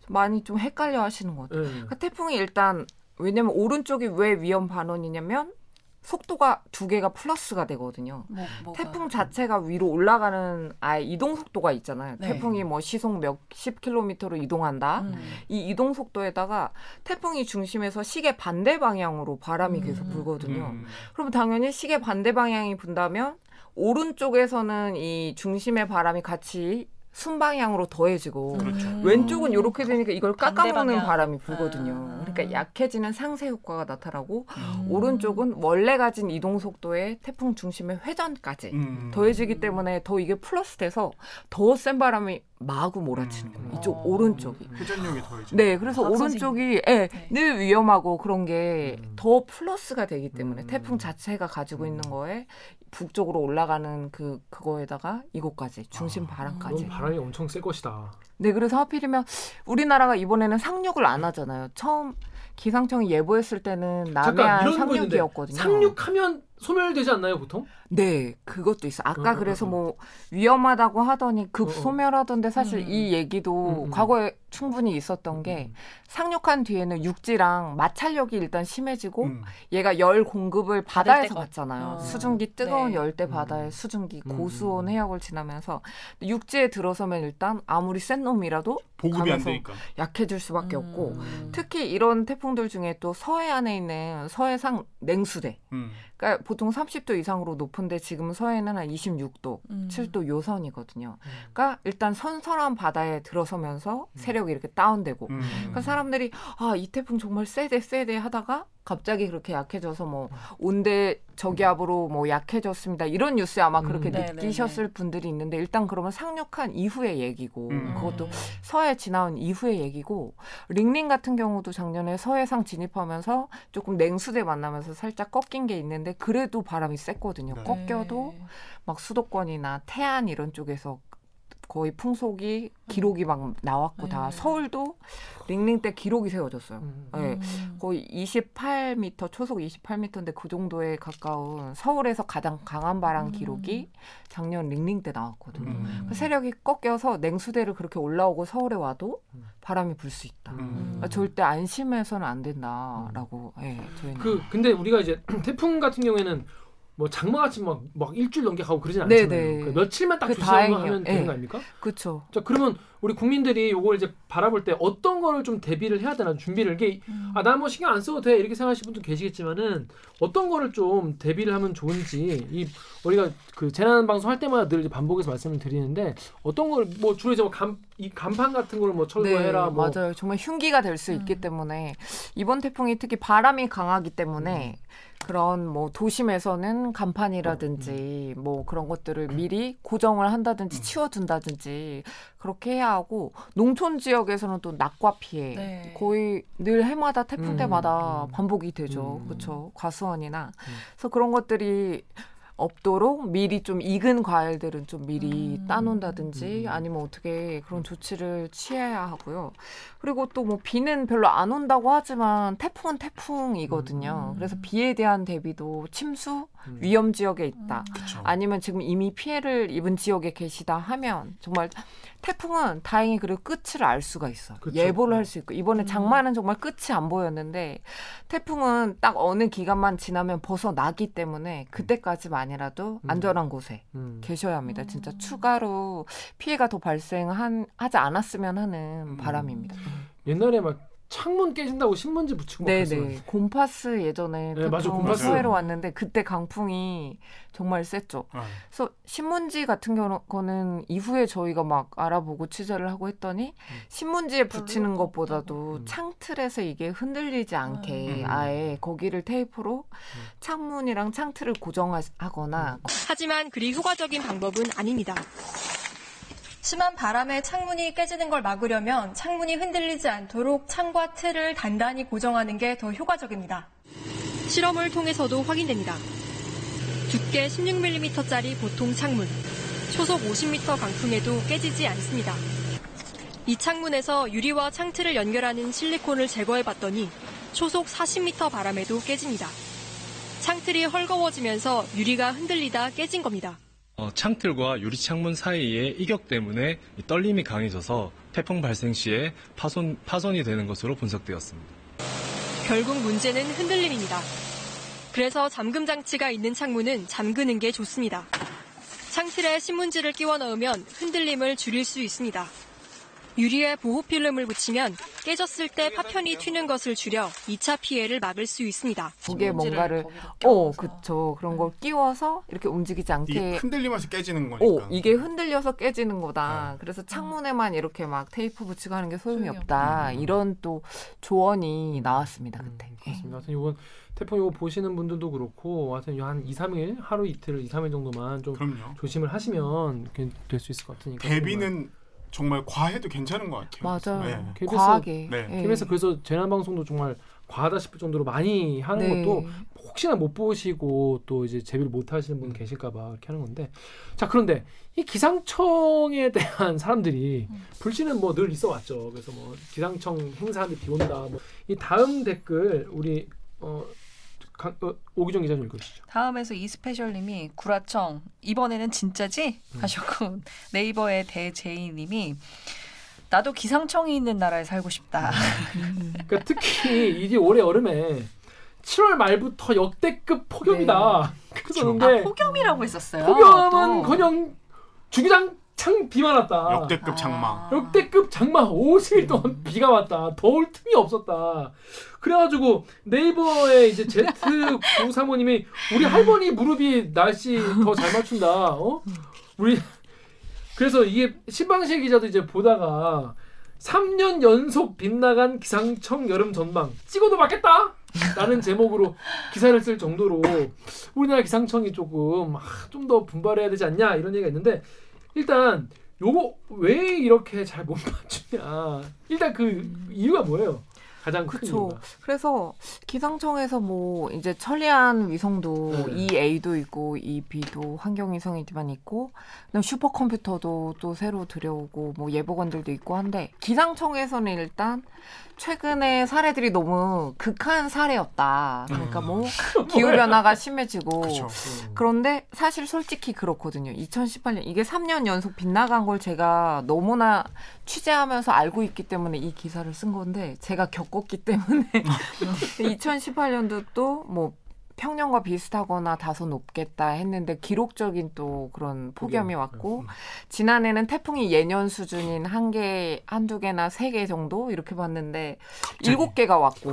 많이 좀 헷갈려 하시는 것 같아요. 네. 그러니까 태풍이 일단 왜냐면 오른쪽이 왜 위험 반원이냐면 속도가 두 개가 플러스가 되거든요. 뭐, 뭐가. 태풍 자체가 위로 올라가는 아예 이동 속도가 있잖아요. 네. 태풍이 뭐 시속 몇십 킬로미터로 이동한다. 음. 이 이동 속도에다가 태풍이 중심에서 시계 반대 방향으로 바람이 음. 계속 불거든요. 음. 그럼 당연히 시계 반대 방향이 분다면 오른쪽에서는 이 중심의 바람이 같이 순방향으로 더해지고 그렇죠. 음. 왼쪽은 이렇게 되니까 이걸 깎아먹는. 바람이 불거든요. 아. 그러니까 약해지는 상쇄 효과가 나타나고 음. 오른쪽은 원래 가진 이동 속도의 태풍 중심의 회전까지 음. 더해지기 때문에 더 이게 플러스 돼서 더 센 바람이 마구 몰아치는 거예요. 음. 이쪽 어. 오른쪽이. 회전력이 더해져. 네, 그래서 박사님. 오른쪽이 예, 네. 늘 위험하고 그런 게 음. 더 플러스가 되기 때문에 음. 태풍 자체가 가지고 있는 음. 거에 북쪽으로 올라가는 그 그거에다가 이곳까지 중심 아, 바람까지. 그럼 바람이 엄청 셀 것이다. 네, 그래서 하필이면 우리나라가 이번에는 상륙을 안 하잖아요. 처음 기상청이 예보했을 때는 남해안 상륙이었거든요. 상륙하면 소멸되지 않나요 보통? 네, 그것도 있어. 아까 어, 어, 그래서 어. 뭐 위험하다고 하더니 급 어, 어. 소멸하던데 사실 음. 이 얘기도 음, 음. 과거에 충분히 있었던 게 음. 상륙한 뒤에는 육지랑 마찰력이 일단 심해지고 음. 얘가 열 공급을 바다에서 받잖아요. 어. 수증기 뜨거운 네. 열대 음. 바다의 수증기 음. 고수온 해역을 지나면서 육지에 들어서면 일단 아무리 센 놈이라도 보급이 안 가면서 되니까. 약해질 수밖에 음. 없고 특히 이런 태풍들 중에 또 서해안에 있는 서해상 냉수대 음. 그러니까 보통 30도 이상으로 높은데 지금 서해는 한 26도, 음. 7도 요선이거든요. 음. 그러니까 일단 선선한 바다에 들어서면서 세력이 이렇게 다운되고 음. 그러니까 사람들이 아 이 태풍 정말 세대 세대 하다가 갑자기 그렇게 약해져서 뭐 온대 저기압으로 뭐 약해졌습니다 이런 뉴스에 아마 그렇게 음. 느끼셨을 분들이 있는데 일단 그러면 상륙한 이후의 얘기고 음. 그것도 서해 지나온 이후의 얘기고 링링 같은 경우도 작년에 서해상 진입하면서 조금 냉수대 만나면서 살짝 꺾인 게 있는데 그래도 바람이 셌거든요. 네. 꺾여도 네. 막 수도권이나 태안 이런 쪽에서 거의 풍속이 기록이 막 나왔고 다 네. 서울도 링링 때 기록이 세워졌어요. 음. 네. 음. 거의 28m 초속 28m인데 그 정도에 가까운 서울에서 가장 강한 바람 음. 기록이 작년 링링 때 나왔거든요. 음. 그 세력이 꺾여서 냉수대를 그렇게 올라오고 서울에 와도 음. 바람이 불 수 있다. 음. 그러니까 절대 안심해서는 안 된다라고. 예, 저희는. 그 근데 우리가 이제 태풍 같은 경우에는 뭐 장마같이 막, 막 일주일 넘게 가고 그러진 네, 않잖아요. 네. 그러니까 며칠만 딱그 주시하면 다행이에요. 하면 되는 네. 거 아닙니까? 그렇죠. 자 그러면 우리 국민들이 이걸 이제 바라볼 때 어떤 거를 좀 대비를 해야 되나 준비를 이게 음. 아나 뭐 신경 안 써도 돼 이렇게 생각하시는 분도 계시겠지만은 어떤 거를 좀 대비를 하면 좋은지 이 우리가 그 재난 방송 할 때마다 늘 이제 반복해서 말씀을 드리는데 어떤 걸 뭐 주로 이제 뭐감이 간판 같은 걸 뭐 철거해라 뭐 네, 맞아요. 정말 흉기가 될수 있기 음. 때문에 이번 태풍이 특히 바람이 강하기 때문에 그런 뭐 도심에서는 간판이라든지 뭐 그런 것들을 미리 고정을 한다든지 치워둔다든지 그렇게 해야 하고 농촌 지역에서는 또 낙과 피해 네. 거의 늘 해마다 태풍 음, 때마다 음. 반복이 되죠. 음. 그렇죠. 과수원이나 음. 그래서 그런 것들이 없도록 미리 좀 익은 과일들은 좀 미리 음. 따놓는다든지 음. 아니면 어떻게 그런 조치를 취해야 하고요. 그리고 또 뭐 비는 별로 안 온다고 하지만 태풍은 태풍이거든요. 음. 그래서 비에 대한 대비도 침수 음. 위험 지역에 있다. 그렇죠. 아니면 지금 이미 피해를 입은 지역에 계시다 하면 정말 태풍은 다행히 그리고 끝을 알 수가 있어. 그쵸. 예보를 할 수 있고 이번에 음. 장마는 정말 끝이 안 보였는데 태풍은 딱 어느 기간만 지나면 벗어나기 때문에 그때까지만이라도 음. 안전한 곳에 음. 계셔야 합니다. 음. 진짜 추가로 피해가 더 발생한 하지 않았으면 하는 음. 바람입니다. 옛날에 막 창문 깨진다고 신문지 붙이고. 네네. 곰파스 예전에 네, 맞아, 태풍 곰파스. 서해로 왔는데 그때 강풍이 정말 셌죠. 아, 그래서 신문지 같은 경우는 이후에 저희가 막 알아보고 취재를 하고 했더니 신문지에 붙이는 것보다도 음. 창틀에서 이게 흔들리지 않게 음. 아예 거기를 테이프로 창문이랑 창틀을 고정하거나 하지만 그리 효과적인 방법은 아닙니다. 심한 바람에 창문이 깨지는 걸 막으려면 창문이 흔들리지 않도록 창과 틀을 단단히 고정하는 게 더 효과적입니다. 실험을 통해서도 확인됩니다. 두께 16mm짜리 보통 창문, 초속 50m 강풍에도 깨지지 않습니다. 이 창문에서 유리와 창틀을 연결하는 실리콘을 제거해 봤더니 초속 40m 바람에도 깨집니다. 창틀이 헐거워지면서 유리가 흔들리다 깨진 겁니다. 어, 창틀과 유리 창문 사이의 이격 때문에 이 떨림이 강해져서 태풍 발생 시에 파손, 파손이 되는 것으로 분석되었습니다. 결국 문제는 흔들림입니다. 그래서 잠금 장치가 있는 창문은 잠그는 게 좋습니다. 창틀에 신문지를 끼워 넣으면 흔들림을 줄일 수 있습니다. 유리에 보호 필름을 붙이면 깨졌을 때 파편이 튀는 것을 줄여 2차 피해를 막을 수 있습니다. 그게 신문지를 뭔가를 어. 그쵸 그런 걸 끼워서 이렇게 움직이지 않게 흔들리면서 깨지는 거니까. 오 이게 흔들려서 깨지는 거다. 네. 그래서 창문에만 이렇게 막 테이프 붙이고 하는 게 소용이 소용이 없다. 없다. 이런 또 조언이 나왔습니다 그때. 음, 그렇습니다. 하여튼 이건 태풍 이거 보시는 분들도 그렇고 하여튼 한 2, 3일 하루 이틀 2, 3일 정도만 좀 그럼요. 조심을 하시면 될 수 있을 것 같으니까. 대비는 정말 과해도 괜찮은 것 같아요. 맞아요. 네. KBS 과하게. 네. 예. KBS 그래서 재난 방송도 정말 과하다 싶을 정도로 많이 하는 네. 것도 혹시나 못 보시고 또 이제 제비를 못 하시는 분 계실까봐 이렇게 하는 건데 자 그런데 이 기상청에 대한 사람들이 음. 불씨는 뭐늘 있어 왔죠 그래서 뭐 기상청 행사하는데 비 온다 뭐 이 다음 댓글 우리 어, 강, 어 오기정 기자님 읽어주시죠 다음에서 이스페셜님이 구라청 이번에는 진짜지 음. 하셨고 네이버의 대제이님이 나도 기상청이 있는 나라에 살고 싶다. 그러니까 특히 이게 올해 여름에 7월 말부터 역대급 폭염이다 그래서 그렇죠. 근데 아 폭염이라고 했었어요. 폭염은 또. 그냥 주구장 창 비만 왔다. 역대급 장마. 아. 역대급 장마 50일 동안 비가 왔다. 더울 틈이 없었다. 그래가지고 네이버에 이제 Z9 사모님이 우리 할머니 무릎이 날씨 더 잘 맞춘다. 어? 우리 그래서 이게 신방실 기자도 이제 보다가 3년 연속 빗나간 기상청 여름 전망 찍어도 맞겠다. 라는 제목으로 기사를 쓸 정도로 우리나라 기상청이 조금 아, 좀더 분발해야 되지 않냐 이런 얘기가 있는데 일단 요거 왜 이렇게 잘 못 맞추냐 일단 그 이유가 뭐예요 가장. 이유가 그래서 기상청에서 뭐 이제 천리안 위성도 네. EA도 있고 EB도 환경 위성이지만 있고 그다음 슈퍼컴퓨터도 또 새로 들여오고 뭐 예보관들도 있고 한데 기상청에서는 일단 최근에 사례들이 너무 극한 사례였다. 그러니까 뭐 기후 변화가 심해지고 그렇죠. 음. 그런데 사실 솔직히 그렇거든요. 2018년 이게 3년 연속 빗나간 걸 제가 너무나 취재하면서 알고 있기 때문에 이 기사를 쓴 건데 제가 겪었기 때문에 2018년도 또 뭐 평년과 비슷하거나 다소 높겠다 했는데 기록적인 또 그런 폭염이 폭염. 왔고 음. 지난해는 태풍이 예년 수준인 한 개, 한두 개나 세 개 정도 이렇게 봤는데 일곱 개가 왔고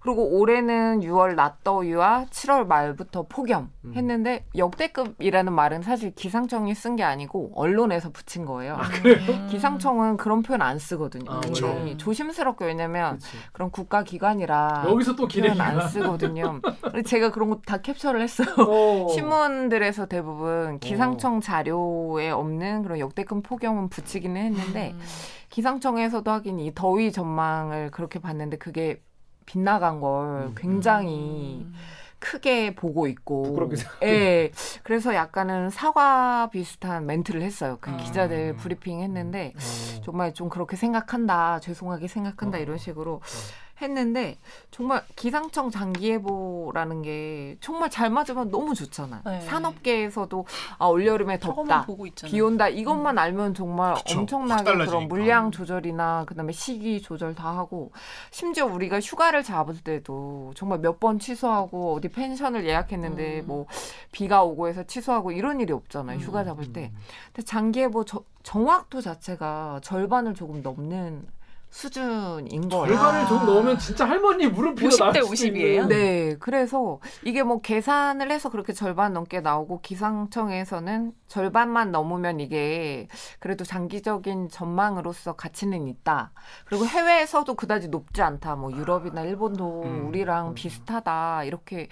그리고 올해는 6월 낮더위와 7월 말부터 폭염 음. 했는데 역대급이라는 말은 사실 기상청이 쓴 게 아니고 언론에서 붙인 거예요. 아, 그래요? 음. 기상청은 그런 표현 안 쓰거든요. 아, 그쵸. 굉장히 조심스럽게 왜냐면. 그런 국가 기관이라 여기서 또 표현 기대기가 안 쓰거든요. 제가 그런 거 다 캡처를 했어요. 어. 신문들에서 대부분 기상청 자료에 없는 그런 역대급 폭염은 붙이기는 했는데 음. 기상청에서도 하긴 이 더위 전망을 그렇게 봤는데 그게 빗나간 걸 음. 굉장히 음. 크게 보고 있고 부끄럽게. 예. 그래서 약간은 사과 비슷한 멘트를 했어요. 그 음. 기자들 브리핑 했는데 어. 정말 좀 그렇게 생각한다. 죄송하게 생각한다. 어. 이런 식으로 했는데 정말 기상청 장기예보라는 게 정말 잘 맞으면 너무 좋잖아요. 네. 산업계에서도 아 올여름에 덥다. 비 온다 이것만 알면 정말 그쵸. 확 엄청나게. 그런 물량 조절이나 그다음에 시기 조절 다 하고 심지어 우리가 휴가를 잡을 때도 정말 몇 번 취소하고 어디 펜션을 예약했는데 음. 뭐 비가 오고 해서 취소하고 이런 일이 없잖아요 음. 휴가 잡을 때 근데 장기예보 저- 정확도 자체가 절반을 조금 넘는 수준인 거예요. 절반을 아. 좀 넣으면 진짜 할머니 무릎 50대 50 이에요? 네, 그래서 이게 뭐 계산을 해서 그렇게 절반 넘게 나오고 기상청에서는 절반만 넘으면 이게 그래도 장기적인 전망으로서 가치는 있다. 그리고 해외에서도 그다지 높지 않다. 뭐 유럽이나 일본도 음. 우리랑 비슷하다. 이렇게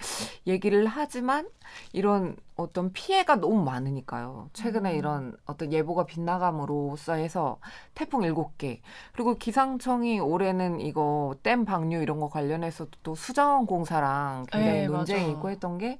얘기를 하지만 이런 어떤 피해가 너무 많으니까요. 최근에 음. 이런 어떤 예보가 빗나감으로써 해서 태풍 일곱 개 그리고 기상청이 올해는 이거 댐 방류 이런 거 관련해서 또 수자원 공사랑 굉장히 네, 논쟁이 맞아. 있고 했던 게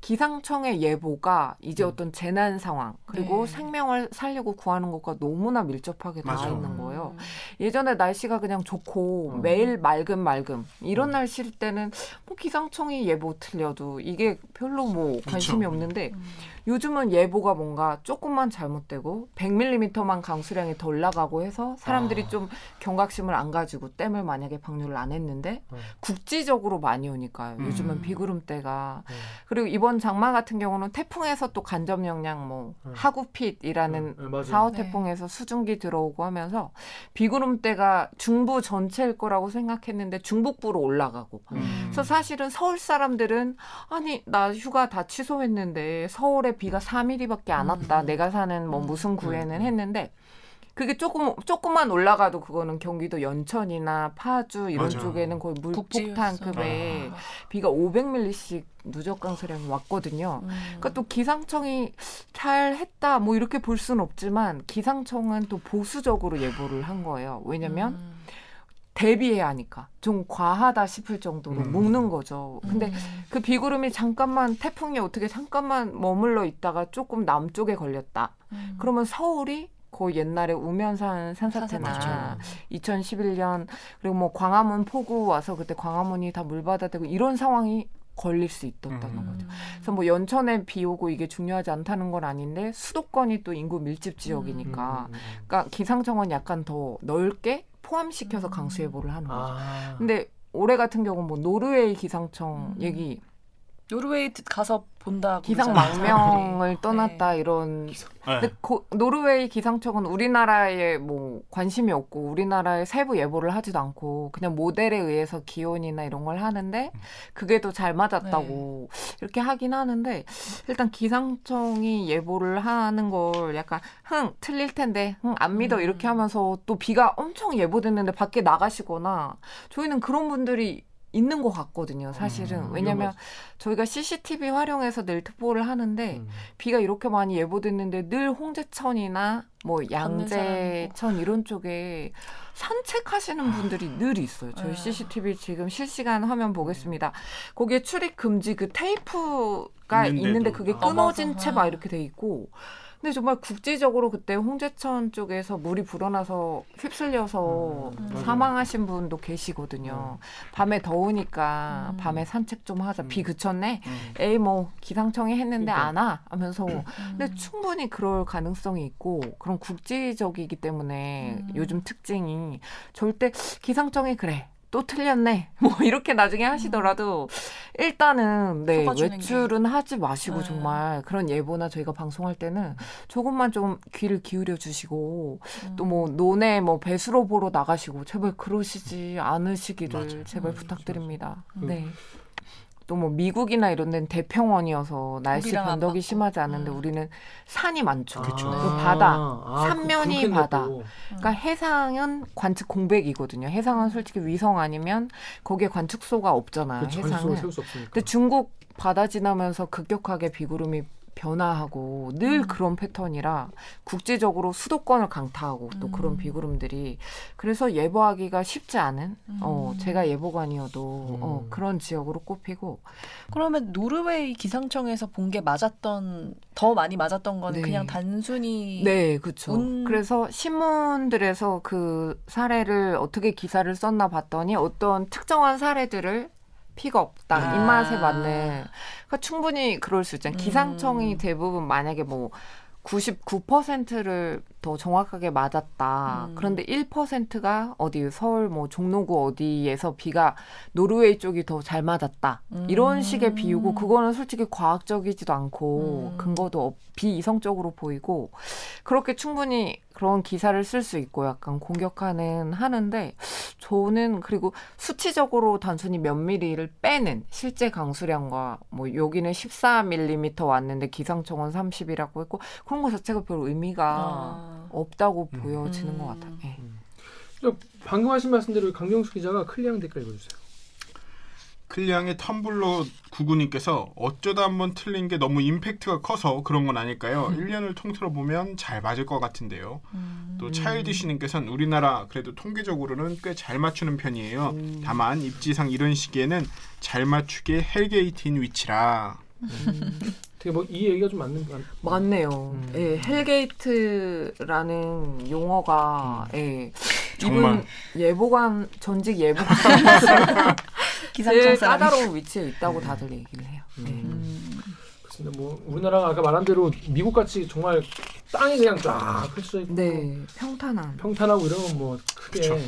기상청의 예보가 이제 음. 어떤 재난 상황 그리고 네. 생명을 살리고 구하는 것과 너무나 밀접하게 닿아 맞아. 있는 거예요. 음. 예전에 날씨가 그냥 좋고 음. 매일 맑음 맑음 이런 음. 날씨일 때는 뭐 기상청이 예보 틀려도 이게 별로 뭐 관심이 그쵸. 없는데 음. 요즘은 예보가 뭔가 조금만 잘못되고 100mm만 강수량이 더 올라가고 해서 사람들이 아. 좀 경각심을 안 가지고 댐을 만약에 방류를 안 했는데 어. 국지적으로 많이 오니까요. 음. 요즘은 비구름대가 어. 그리고 이번 장마 같은 경우는 태풍에서 또 간접 영향 뭐 음. 하구핏이라는 네, 맞아요. 사호 네. 태풍에서 수증기 들어오고 하면서 비구름대가 중부 전체일 거라고 생각했는데 중북부로 올라가고 음. 그래서 사실은 서울 사람들은 아니 나 휴가 다 취소했는데 서울에 비가 4mm밖에 안 왔다. 음. 내가 사는 뭐 음. 무슨 구에는 음. 했는데 그게 조금 조금만 올라가도 그거는 경기도 연천이나 파주 이런 맞아. 쪽에는 거의 물폭탄급의 아. 비가 500ml씩 누적 강수량이 왔거든요. 음. 그러니까 또 기상청이 잘 했다 뭐 이렇게 볼 수는 없지만 기상청은 또 보수적으로 예보를 한 거예요. 왜냐면 음. 대비해야 하니까 좀 과하다 싶을 정도로 음. 묶는 거죠. 근데 음. 그 비구름이 잠깐만 태풍이 어떻게 잠깐만 머물러 있다가 조금 남쪽에 걸렸다. 음. 그러면 서울이 거의 옛날에 우면산 산사태나 산사태. 2011년 그리고 뭐 광화문 폭우 와서 그때 광화문이 다 물바다되고 이런 상황이 걸릴 수 있었다는 음. 거죠. 그래서 뭐 연천에 비 오고 이게 중요하지 않다는 건 아닌데 수도권이 또 인구 밀집 지역이니까 음, 음, 음. 그러니까 기상청은 약간 더 넓게 포함시켜서 음. 강수 예보를 하는 거죠. 아. 근데 올해 같은 경우는 뭐 노르웨이 기상청 음. 얘기 노르웨이 가서 본다고 기상 망명을. 떠났다 이런 네. 근데 고- 노르웨이 기상청은 우리나라에 뭐 관심이 없고 우리나라의 세부 예보를 하지도 않고 그냥 모델에 의해서 기온이나 이런 걸 하는데 그게 더 잘 맞았다고 이렇게 하긴 하는데 일단 기상청이 예보를 하는 걸 약간 흥 틀릴 텐데 흥안 믿어 음. 이렇게 하면서 또 비가 엄청 예보됐는데 밖에 나가시거나 저희는 그런 분들이 있는 것 같거든요 사실은 음, 왜냐면. 저희가 CCTV 활용해서 늘 특보를 하는데 음. 비가 이렇게 많이 예보됐는데 늘 홍제천이나 뭐 양재천 이런 쪽에 산책하시는 분들이 늘 있어요. 저희 네. CCTV 지금 실시간 화면 보겠습니다. 거기에 출입 금지 그 테이프가 있는데도. 있는데 그게 아. 끊어진 맞아. 채막 이렇게 돼 있고. 근데 정말 국지적으로 그때 홍제천 쪽에서 물이 불어나서 휩쓸려서 음, 맞아요. 사망하신 분도 계시거든요. 밤에 더우니까 음. 밤에 산책 좀 하자. 음. 비 그쳤네. 음. 에이 뭐 기상청이 했는데 그러니까. 안 와 하면서 음. 근데 충분히 그럴 가능성이 있고 그런 국지적이기 때문에 음. 요즘 특징이 절대 기상청이 그래 또 틀렸네 뭐 이렇게 나중에 하시더라도 일단은 네 외출은 하지 마시고 네. 정말 그런 예보나 저희가 방송할 때는 조금만 좀 귀를 기울여 주시고 또뭐 논에 뭐 배수로 보러 나가시고 제발 그러시지 않으시기를 맞아요. 제발 음, 부탁드립니다. 맞아요. 네. 또 뭐 미국이나 이런 데는 대평원이어서 날씨 변덕이. 심하지 않은데 음. 우리는 산이 많죠. 그쵸. 그 바다, 아, 삼면이 그렇겠네, 바다. 또. 그러니까 해상은 관측 공백이거든요. 해상은 솔직히 위성 아니면 거기에 관측소가 없잖아요. 그 전수를 해상은. 세울 수 없으니까. 근데 중국 바다 지나면서 급격하게 비구름이 변화하고 늘 그런 패턴이라 국제적으로 수도권을 강타하고 또 그런 음. 비구름들이 그래서 예보하기가 쉽지 않은 어 음. 제가 예보관이어도 어 음. 그런 지역으로 꼽히고 그러면 노르웨이 기상청에서 본 게 맞았던 더 많이 맞았던 건 네. 그냥 단순히 네 그렇죠 운- 그래서 신문들에서 그 사례를 어떻게 기사를 썼나 봤더니 어떤 특정한 사례들을 픽업 딱 아. 입맛에 맞는 그러니까 충분히 그럴 수 있잖아요 음. 기상청이 대부분 만약에 뭐 99%를 더 정확하게 맞았다. 음. 그런데 1%가 어디 서울 뭐 종로구 어디에서 비가 노르웨이 쪽이 더 잘 맞았다. 이런 음. 식의 비유고 그거는 솔직히 과학적이지도 않고 음. 근거도 없, 비이성적으로 보이고 그렇게 충분히 그런 기사를 쓸 수 있고 약간 공격하는 하는데 저는 그리고 수치적으로 단순히 몇 미리를 빼는 실제 강수량과 뭐 여기는 14mm 왔는데 기상청은 30이라고 했고 그런 거 자체가 별 의미가 아. 없다고 음. 보여지는 음. 것 같아요. 예. 저 방금 하신 말씀대로 강경수 기자가 클리앙 댓글 읽어주세요. 클리앙의 텀블러 구구님께서 어쩌다 한번 틀린 게 너무 임팩트가 커서 그런 건 아닐까요? 1년을 통틀어 보면 잘 맞을 것 같은데요. 음. 또 차일디씨님께서는 우리나라 그래도 통계적으로는 꽤 잘 맞추는 편이에요. 다만 입지상 이런 시기에는 잘 맞추기에 hell gate인 위치라. 되게 뭐 이 얘기가 좀 맞는 것 맞네요. 음. 예, hell gate라는 용어가 예. 정말. 이분 예보관 전직 예보관 기상청. 까다로운 위치에 있다고 다들 얘기를 해요. 예. 음. 같습니다. 뭐 우리나라가 아까 말한 대로 미국 같이 정말 땅이 그냥 쫙 펼쳐져 있고 네, 평탄한. 평탄하고 이러면 뭐 크게 그쵸.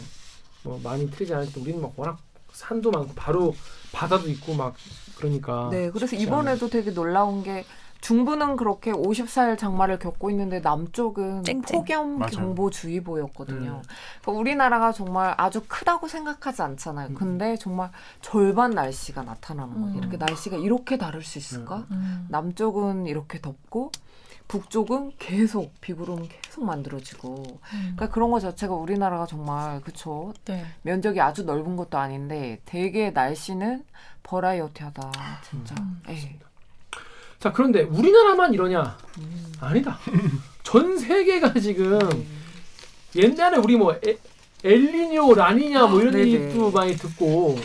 뭐 많이 틀리지 않을지 우리는 막 워낙 산도 많고 바로 바다도 있고 막 그러니까 네, 그래서 이번에도 되게 놀라운 게 중부는 그렇게 54일 장마를 겪고 있는데 남쪽은 쨍쨍. 폭염 맞아요. 음. 경보주의보였거든요. 그러니까 우리나라가 정말 아주 크다고 생각하지 않잖아요. 음. 근데 정말 절반 날씨가 나타나는 거예요. 음. 이렇게 날씨가 이렇게 다를 수 있을까? 음. 남쪽은 이렇게 덥고 북쪽은 계속 비구름 계속 만들어지고 그러니까 그런 거 자체가 우리나라가 정말 그쵸 네. 면적이 아주 넓은 것도 아닌데 되게 날씨는 버라이어티하다 진짜 음. 예. 자 그런데 우리나라만 이러냐? 음. 아니다. 전 세계가 지금 네. 옛날에 우리 뭐 에, 엘니뇨 라니냐 뭐 이런 네네. 얘기도 많이 듣고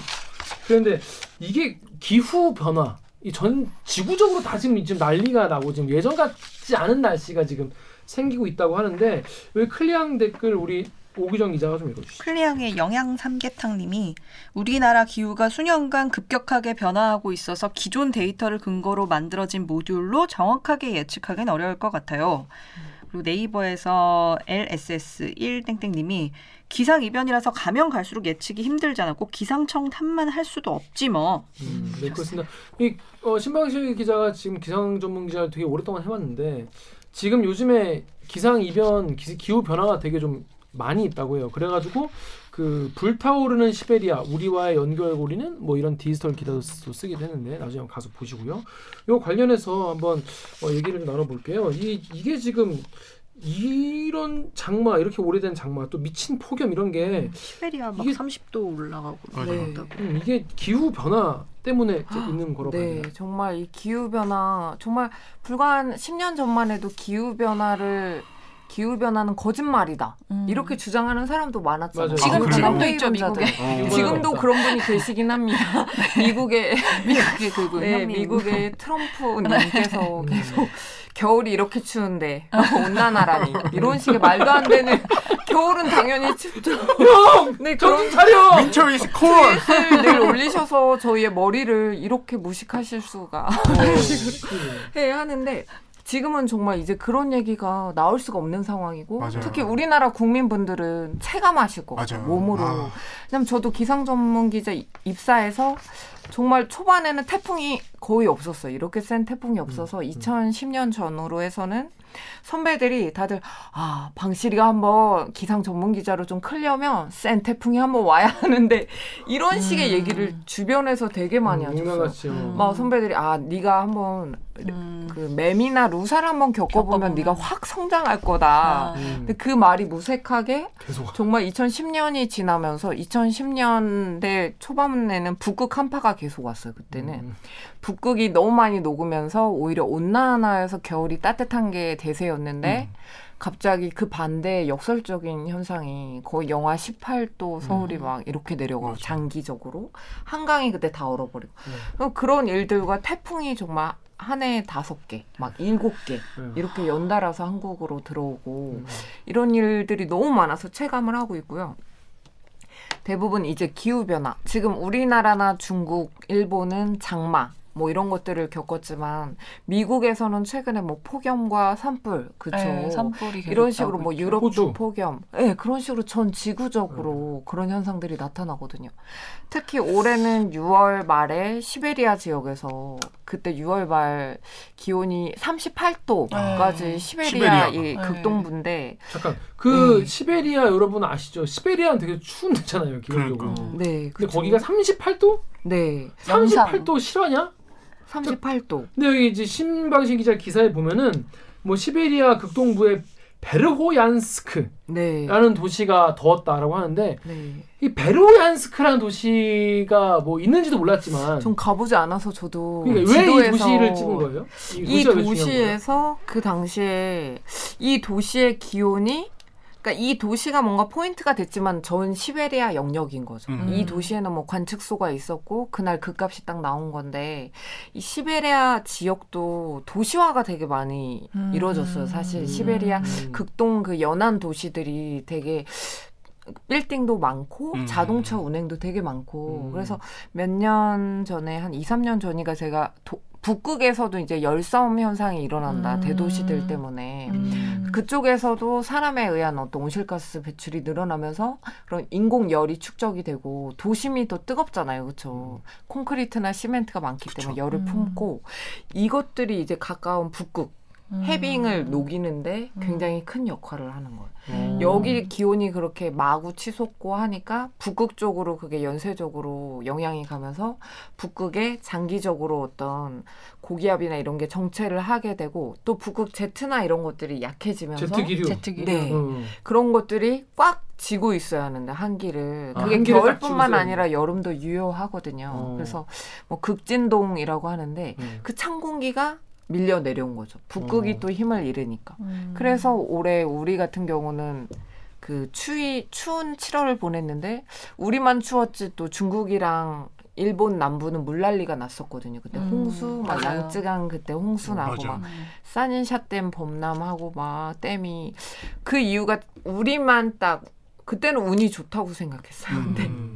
그런데 이게 기후 변화 이 전 지구적으로 다 지금 지금 난리가 나고 지금 예전 같지 않은 날씨가 지금 생기고 있다고 하는데 왜 클리앙 댓글 우리 오기정 기자가 좀 읽어주시죠. 클리앙의 영양 삼계탕님이 우리나라 기후가 수년간 급격하게 변화하고 있어서 기존 데이터를 근거로 만들어진 모듈로 정확하게 예측하기는 어려울 것 같아요. 그리고 네이버에서 LSS1땡땡님이 기상 이변이라서 가면 갈수록 예측이 힘들잖아. 꼭 기상청 탓만 할 수도 없지 뭐. 음, 네, 그렇습니다. 이 어, 신방실 기자가 지금 기상 전문 기자를 되게 오랫동안 해왔는데 지금 요즘에 기상 이변, 기, 기후 변화가 되게 좀 많이 있다고 해요. 그래가지고 그 불타오르는 시베리아 우리와의 연결고리는 뭐 이런 디지털 기사도 쓰- 쓰기도 했는데 나중에 한번 가서 보시고요. 요 관련해서 한번 어, 얘기를 좀 나눠볼게요. 이 이게 지금 이런 장마 이렇게 오래된 장마 또 미친 폭염 이런 게 시베리아 막 이게- 30도 올라가고 맞아요. 네. 음, 이게 기후 변화 때문에 이제 있는 거라고 네, 봐요. 정말 이 기후 변화 정말 불과 한 10년 전만 해도 기후 변화를 기후 변화는 거짓말이다 음. 이렇게 주장하는 사람도 많았잖아요. 맞아요. 지금 아, 지금도? 있죠 미국에. 어. 지금도 그런 분이 계시긴 합니다. 미국의 미국의 그분 네. 미국의 트럼프님께서 음. 계속 겨울이 이렇게 추운데 온난화라니 이런 식의 말도 안 되는 겨울은 당연히 춥죠. 네, 그런 정신 차려. Winter is cold. 늘 올리셔서 저희의 머리를 이렇게 무식하실 수가 해 하는데 지금은 정말 이제 그런 얘기가 나올 수가 없는 상황이고 맞아요. 특히 우리나라 국민분들은 체감하실 것 같아요 맞아요. 몸으로 아. 왜냐면 저도 기상 전문 기자 이- 입사해서 정말 초반에는 태풍이 거의 없었어요. 이렇게 센 태풍이 없어서 2010년 전후로 해서는 선배들이 다들 아 방실이가 한번 기상 전문 기자로 좀 크려면 센 태풍이 한번 와야 하는데 이런 식의 얘기를 주변에서 되게 많이 하셨어요. 유명하죠. 음. 막 선배들이 아 네가 한번 음. 그 매미나 루사를 한번 겪어보면 겪어보면. 네가 확 성장할 거다. 아. 음. 근데 그 말이 무색하게 계속 정말 2010년이 지나면서 2010년대 초반에는 북극 한파가 계속 왔어요. 그때는 음. 북극이 너무 많이 녹으면서 오히려 온난화해서 겨울이 따뜻한 게 대세였는데 갑자기 그 반대 역설적인 현상이 거의 영하 18도 서울이 막 이렇게 내려가고 장기적으로 한강이 그때 다 얼어버리고 그럼 그런 일들과 태풍이 정말 한 해에 다섯 개, 막 일곱 개 음. 이렇게 연달아서 한국으로 들어오고 음. 이런 일들이 너무 많아서 체감을 하고 있고요. 대부분 이제 기후 변화. 지금 우리나라나 중국, 일본은 장마 뭐 이런 것들을 겪었지만 미국에서는 최근에 뭐 폭염과 산불, 그쵸? 네, 산불이 이런 식으로 뭐. 유럽도 호주. 폭염, 네, 그런 식으로 전 지구적으로 그런 현상들이 나타나거든요. 특히 올해는 6월 말에 시베리아 지역에서 그때 6월 말 기온이 38도까지 네. 시베리아. 이 네. 극동부인데 잠깐 그 네. 시베리아 여러분 아시죠? 시베리아는 되게 추운 데잖아요 기본적으로. 그러니까. 음. 네, 근데 그쵸. 거기가 38도? 네, 영상. 38도 실화냐? 38도. 근데 여기 이제 신방신 기자 기사에 보면은 뭐 시베리아 극동부의 베르호얀스크라는 네. 도시가 더웠다라고 하는데 네. 이 베르호얀스크라는 도시가 뭐 있는지도 몰랐지만 전 가보지 않아서 저도 그러니까 왜이 지도에서 도시를 찍은 거예요? 이 거예요? 도시에서 그 당시에 이 도시의 기온이 그러니까 이 도시가 뭔가 포인트가 됐지만 전 시베리아 영역인 거죠. 음. 이 도시에는 뭐 관측소가 있었고 그날 그 값이 딱 나온 건데 이 시베리아 지역도 도시화가 되게 많이 음. 이루어졌어요. 사실 음. 시베리아 음. 극동 그 연안 도시들이 되게 빌딩도 많고 음. 자동차 운행도 되게 많고 음. 그래서 몇 년 전에 한 2, 3년 전이가 제가 도- 북극에서도 이제 열싸움 현상이 일어난다. 음. 대도시들 때문에. 음. 그쪽에서도 사람에 의한 어떤 온실가스 배출이 늘어나면서 그런 인공 열이 축적이 되고 도심이 더 뜨겁잖아요. 그렇죠? 콘크리트나 시멘트가 많기 때문에 열을 음. 품고 이것들이 이제 가까운 북극 음. 해빙을 녹이는데 음. 굉장히 큰 역할을 하는 거예요. 어. 여기 기온이 그렇게 마구 치솟고 하니까 북극 쪽으로 그게 연쇄적으로 영향이 가면서 북극에 장기적으로 어떤 고기압이나 이런 게 정체를 하게 되고 또 북극 제트나 이런 것들이 약해지면서 제트 기류. 제트기류. 네. 음. 그런 것들이 꽉 지고 있어야 하는데 한기를 아, 그게 한기를 딱 겨울뿐만 아니라 여름도 유효하거든요. 어. 그래서 뭐 극진동이라고 하는데 음. 그찬 공기가 밀려 내려온 거죠. 북극이 어. 또 힘을 잃으니까. 음. 그래서 올해 우리 같은 경우는 그 추위 추운 7월을 보냈는데 우리만 추웠지 또 중국이랑 일본 남부는 물난리가 났었거든요. 그때 음, 홍수 막 맞아요. 양쯔강 그때 홍수 음, 나고 맞아. 막 음. 산인샤 댐 범람하고 막 댐이 그 이유가 우리만 딱 그때는 운이 좋다고 생각했어요. 근데 음.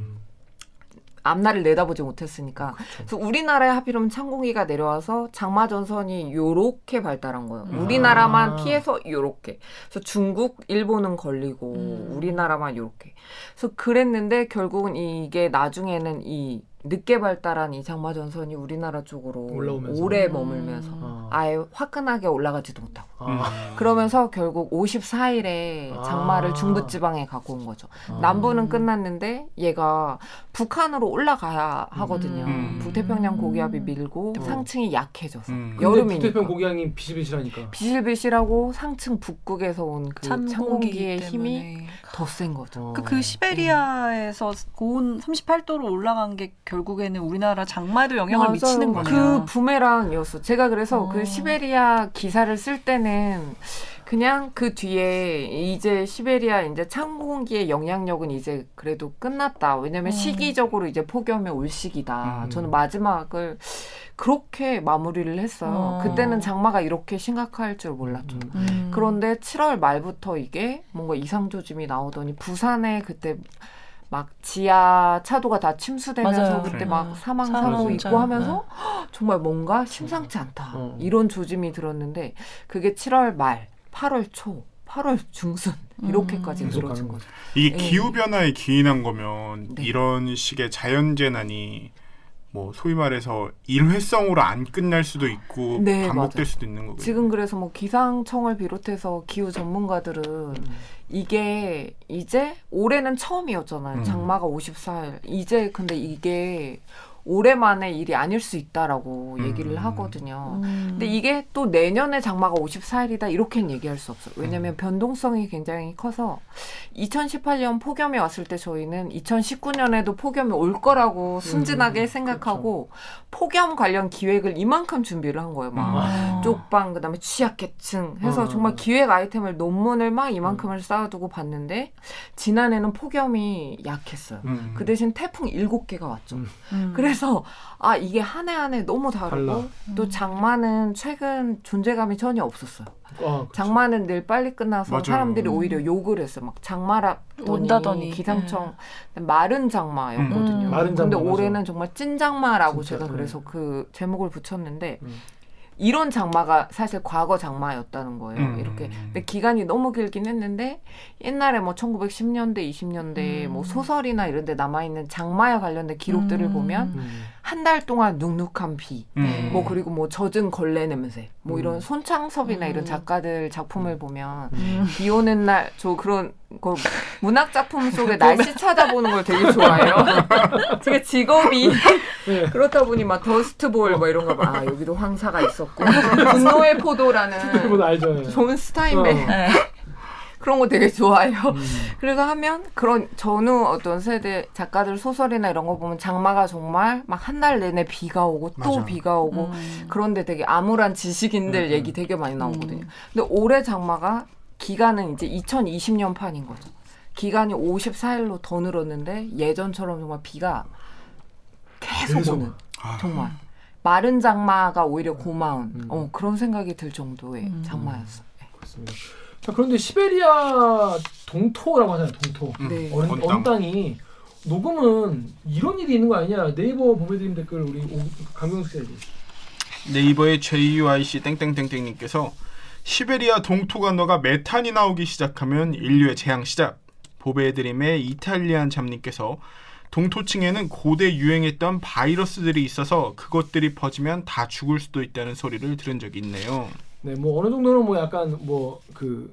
앞날을 내다보지 못했으니까. 그래서 우리나라에 하필이면 찬 공기가 내려와서 장마 전선이 요렇게 발달한 거예요. 음. 우리나라만 아. 피해서 요렇게. 그래서 중국, 일본은 걸리고 음. 우리나라만 요렇게. 그래서 그랬는데 결국은 이게 나중에는 이 늦게 발달한 이 장마 전선이 우리나라 쪽으로 올라오면서. 오래 음. 머물면서 아. 아예 화끈하게 올라가지도 못하고. 아. 그러면서 결국 54일에 아. 장마를 중부지방에 갖고 온 거죠. 아. 남부는 끝났는데 얘가 북한으로 올라가야 하거든요. 음. 북태평양 고기압이 밀고 음. 상층이 약해져서 음. 여름이니까 북태평 고기양이 비실비실하니까. 비실비실하고 상층 북극에서 온그찬 찬공기의 공기 힘이. 더 센 거죠. 어. 그, 그 시베리아에서 고온 38도로 올라간 게 결국에는 우리나라 장마에도 영향을 맞아요. 미치는 그 거네요. 부메랑이었어. 제가 그래서 어. 그 시베리아 기사를 쓸 때는 그냥 그 뒤에 이제 시베리아 이제 찬 공기의 영향력은 이제 그래도 끝났다. 왜냐면 음. 시기적으로 이제 폭염이 올 시기다. 음. 저는 마지막을 그렇게 마무리를 했어요. 어. 그때는 장마가 이렇게 심각할 줄 몰랐죠. 음. 음. 그런데 7월 말부터 이게 뭔가 이상 조짐이 나오더니 부산에 그때 막 지하 차도가 다 침수되면서 맞아요. 그때 그래. 막 사망 사망자. 사고 있고 하면서 정말 뭔가 심상치 않다 어. 이런 조짐이 들었는데 그게 7월 말, 8월 초, 8월 중순 이렇게까지 음. 늘어진 거죠. 이게 네. 기후 변화에 기인한 거면 네. 이런 식의 자연 재난이 뭐 소위 말해서 일회성으로 안 끝날 수도 있고 네, 반복될 맞아요. 수도 있는 거고요. 지금 그래서 뭐 기상청을 비롯해서 기후 전문가들은 이게 이제 올해는 처음이었잖아요. 음. 장마가 54일. 이제 근데 이게 올해만의 일이 아닐 수 있다라고 음. 얘기를 하거든요. 음. 근데 이게 또 내년에 장마가 54일이다 이렇게는 얘기할 수 없어요. 음. 왜냐하면 변동성이 굉장히 커서 2018년 폭염이 왔을 때 저희는 2019년에도 폭염이 올 거라고 순진하게 음, 생각하고 폭염 관련 기획을 이만큼 준비를 한 거예요. 막 아. 쪽방 그다음에 취약계층 해서 어. 정말 기획 아이템을 논문을 막 이만큼을 쌓아두고 봤는데 지난해는 폭염이 약했어요. 음. 그 대신 태풍 7개가 왔죠. 음. 음. 그래서 아 이게 한 해 한 해 너무 다르고 달라. 또 장마는 최근 존재감이 전혀 없었어요. 아, 장마는 늘 빨리 끝나서 맞아요. 사람들이 오히려 욕을 했어요. 막 장마라더니 온다더니. 기상청 마른 장마였거든요. 음. 마른 근데 장마, 맞아. 올해는 정말 찐 장마라고 진짜, 제가 네. 그래서 그 제목을 붙였는데 음. 이런 장마가 사실 과거 장마였다는 거예요. 음. 이렇게 근데 기간이 너무 길긴 했는데 옛날에 뭐 1910년대, 20년대 음. 뭐 소설이나 이런 데 남아 있는 장마에 관련된 기록들을 음. 보면 음. 한 달 동안 눅눅한 비, 음. 뭐 그리고 뭐 젖은 걸레 냄새, 뭐 음. 이런 손창섭이나 음. 이런 작가들 작품을 보면 음. 비 오는 날 저 그런 그 문학 작품 속에 날씨 찾아보는 걸 되게 좋아해요. 제가 직업이 네. 그렇다 보니 막 Dust Bowl 뭐 이런 거 봐. 아, 여기도 황사가 있었고 분노의 포도라는 알죠. 예. 존 스타인벡 어. 네. 그런 거 되게 좋아해요. 음. 그래서 하면 그런 전후 어떤 세대 작가들 소설이나 이런 거 보면 장마가 정말 막 한 달 내내 비가 오고 또 맞아. 비가 오고 음. 그런데 되게 암울한 지식인들 음, 얘기 되게 많이 나오거든요. 근데 올해 장마가 기간은 이제 2020년 판인 거죠. 기간이 54일로 더 늘었는데 예전처럼 정말 비가 계속, 계속. 오는 아. 정말 마른 장마가 오히려 고마운 음. 어, 그런 생각이 들 정도의 음. 장마였어. 그렇습니다. 자 그런데 시베리아 동토라고 하잖아요. 동토. 음. 네. 언, 언 땅. 언 땅이 녹음은 이런 일이 있는 거 아니냐? 네이버 보내드린 댓글 우리 씨가 얘기해. 네이버의 JUIC 땡땡땡땡님께서 시베리아 동토가 녹아 메탄이 나오기 시작하면 인류의 재앙 시작. 보배드림의 이탈리안 잠님께서 동토층에는 고대 유행했던 바이러스들이 있어서 그것들이 퍼지면 다 죽을 수도 있다는 소리를 들은 적이 있네요. 네, 뭐 어느 정도는 뭐 약간 뭐 그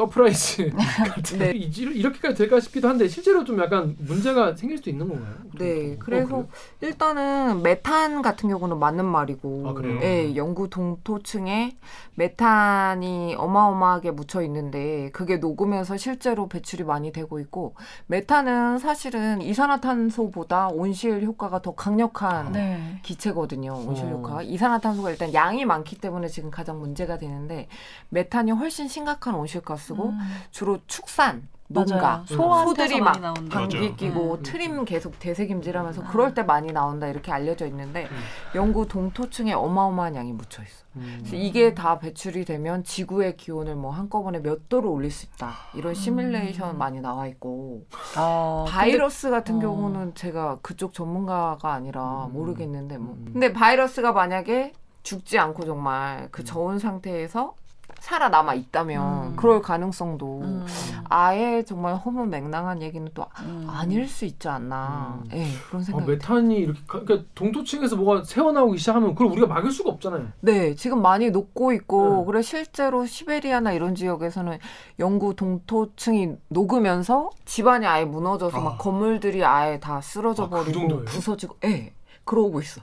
서프라이즈 같은 네. 이- 이렇게까지 될까 싶기도 한데 실제로 좀 약간 문제가 생길 수도 있는 건가요? 네, 어, 그래서 그래요? 일단은 메탄 같은 경우는 맞는 말이고, 아, 그래요? 예, 영구 동토층에 메탄이 어마어마하게 묻혀 있는데 그게 녹으면서 실제로 배출이 많이 되고 있고, 메탄은 사실은 이산화탄소보다 온실 효과가 더 강력한 네. 기체거든요. 온실 어. 효과가 이산화탄소가 일단 양이 많기 때문에 지금 가장 문제가 되는데 메탄이 훨씬 심각한 온실가스 고 음. 주로 축산, 농가, 소들이 막. 방귀 끼고 음. 트림 계속 대세김질하면서 음. 그럴 때 많이 나온다 이렇게 알려져 있는데 음. 영구 동토층에 어마어마한 양이 묻혀 있어. 음. 그래서 이게 다 배출이 되면 지구의 기온을 뭐 한꺼번에 몇 도로 올릴 수 있다. 이런 시뮬레이션 많이 나와 있고 아, 바이러스 같은 어. 경우는 제가 그쪽 전문가가 아니라 음. 모르겠는데 뭐. 음. 근데 바이러스가 만약에 죽지 않고 정말 그 저온 상태에서 살아남아 있다면 음. 그럴 가능성도 음. 아예 정말 허무맹랑한 얘기는 또 음. 아닐 수 있지 않나. 음. 예, 그런 아, 생각이. 메탄이 이렇게 가- 그러니까 동토층에서 뭐가 새어나오기 시작하면 그걸 우리가 막을 수가 없잖아요. 네, 지금 많이 녹고 있고, 음. 그래 실제로 시베리아나 이런 지역에서는 영구 동토층이 녹으면서 집안이 아예 무너져서 아. 막 건물들이 아예 다 쓰러져 아, 그 버리고 정도예요? 부서지고, 예, 그러고 있어.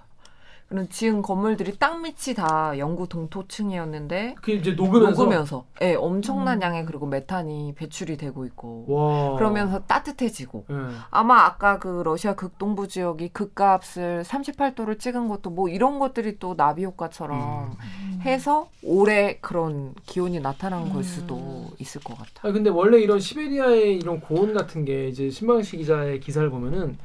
그런 지은 건물들이 땅 밑이 다 영구 동토층이었는데 그게 이제 녹으면서, 녹으면서, 예, 엄청난 음. 양의 그리고 메탄이 배출이 되고 있고, 와. 그러면서 따뜻해지고. 예. 아마 아까 그 러시아 극동부 지역이 극가압을 38도를 찍은 것도 뭐 이런 것들이 또 나비 효과처럼 음. 해서 올해 그런 기온이 나타난 걸 음. 수도 있을 것 같아요. 아 근데 원래 이런 시베리아의 이런 고온 같은 게 이제 신방시 기자의 기사를 보면은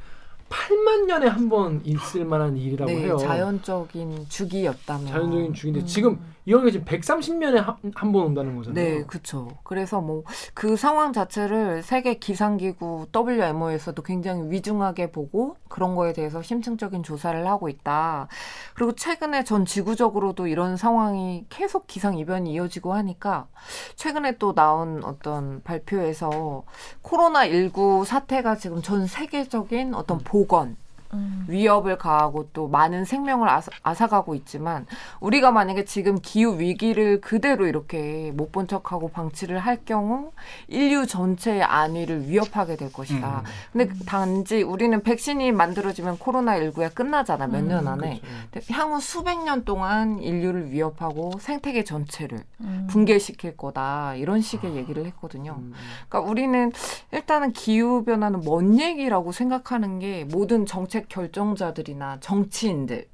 8만 년에 한 번 있을 만한 일이라고 네, 해요. 자연적인 주기였다면. 자연적인 주기인데 음. 지금 이런 게 지금 130년에 한 번 온다는 거잖아요. 네, 그렇죠. 그래서 뭐 그 상황 자체를 세계 기상기구 WMO에서도 굉장히 위중하게 보고 그런 거에 대해서 심층적인 조사를 하고 있다. 그리고 최근에 전 지구적으로도 이런 상황이 계속 기상 이변이 이어지고 하니까 최근에 또 나온 어떤 발표에서 코로나 19 사태가 지금 전 세계적인 어떤 보건 음. 위협을 가하고 또 많은 생명을 앗아, 앗아 가고 있지만 우리가 만약에 지금 기후 위기를 그대로 이렇게 못 본 척하고 방치를 할 경우 인류 전체의 안위를 위협하게 될 것이다. 음. 근데 단지 우리는 백신이 만들어지면 코로나 19가 끝나잖아 몇년 음, 안에. 그렇죠. 향후 수백 년 동안 인류를 위협하고 생태계 전체를 음. 붕괴시킬 거다 이런 식의 얘기를 했거든요. 그러니까 우리는 일단은 기후 변화는 먼 얘기라고 생각하는 게 모든 정책 결정자들이나 정치인들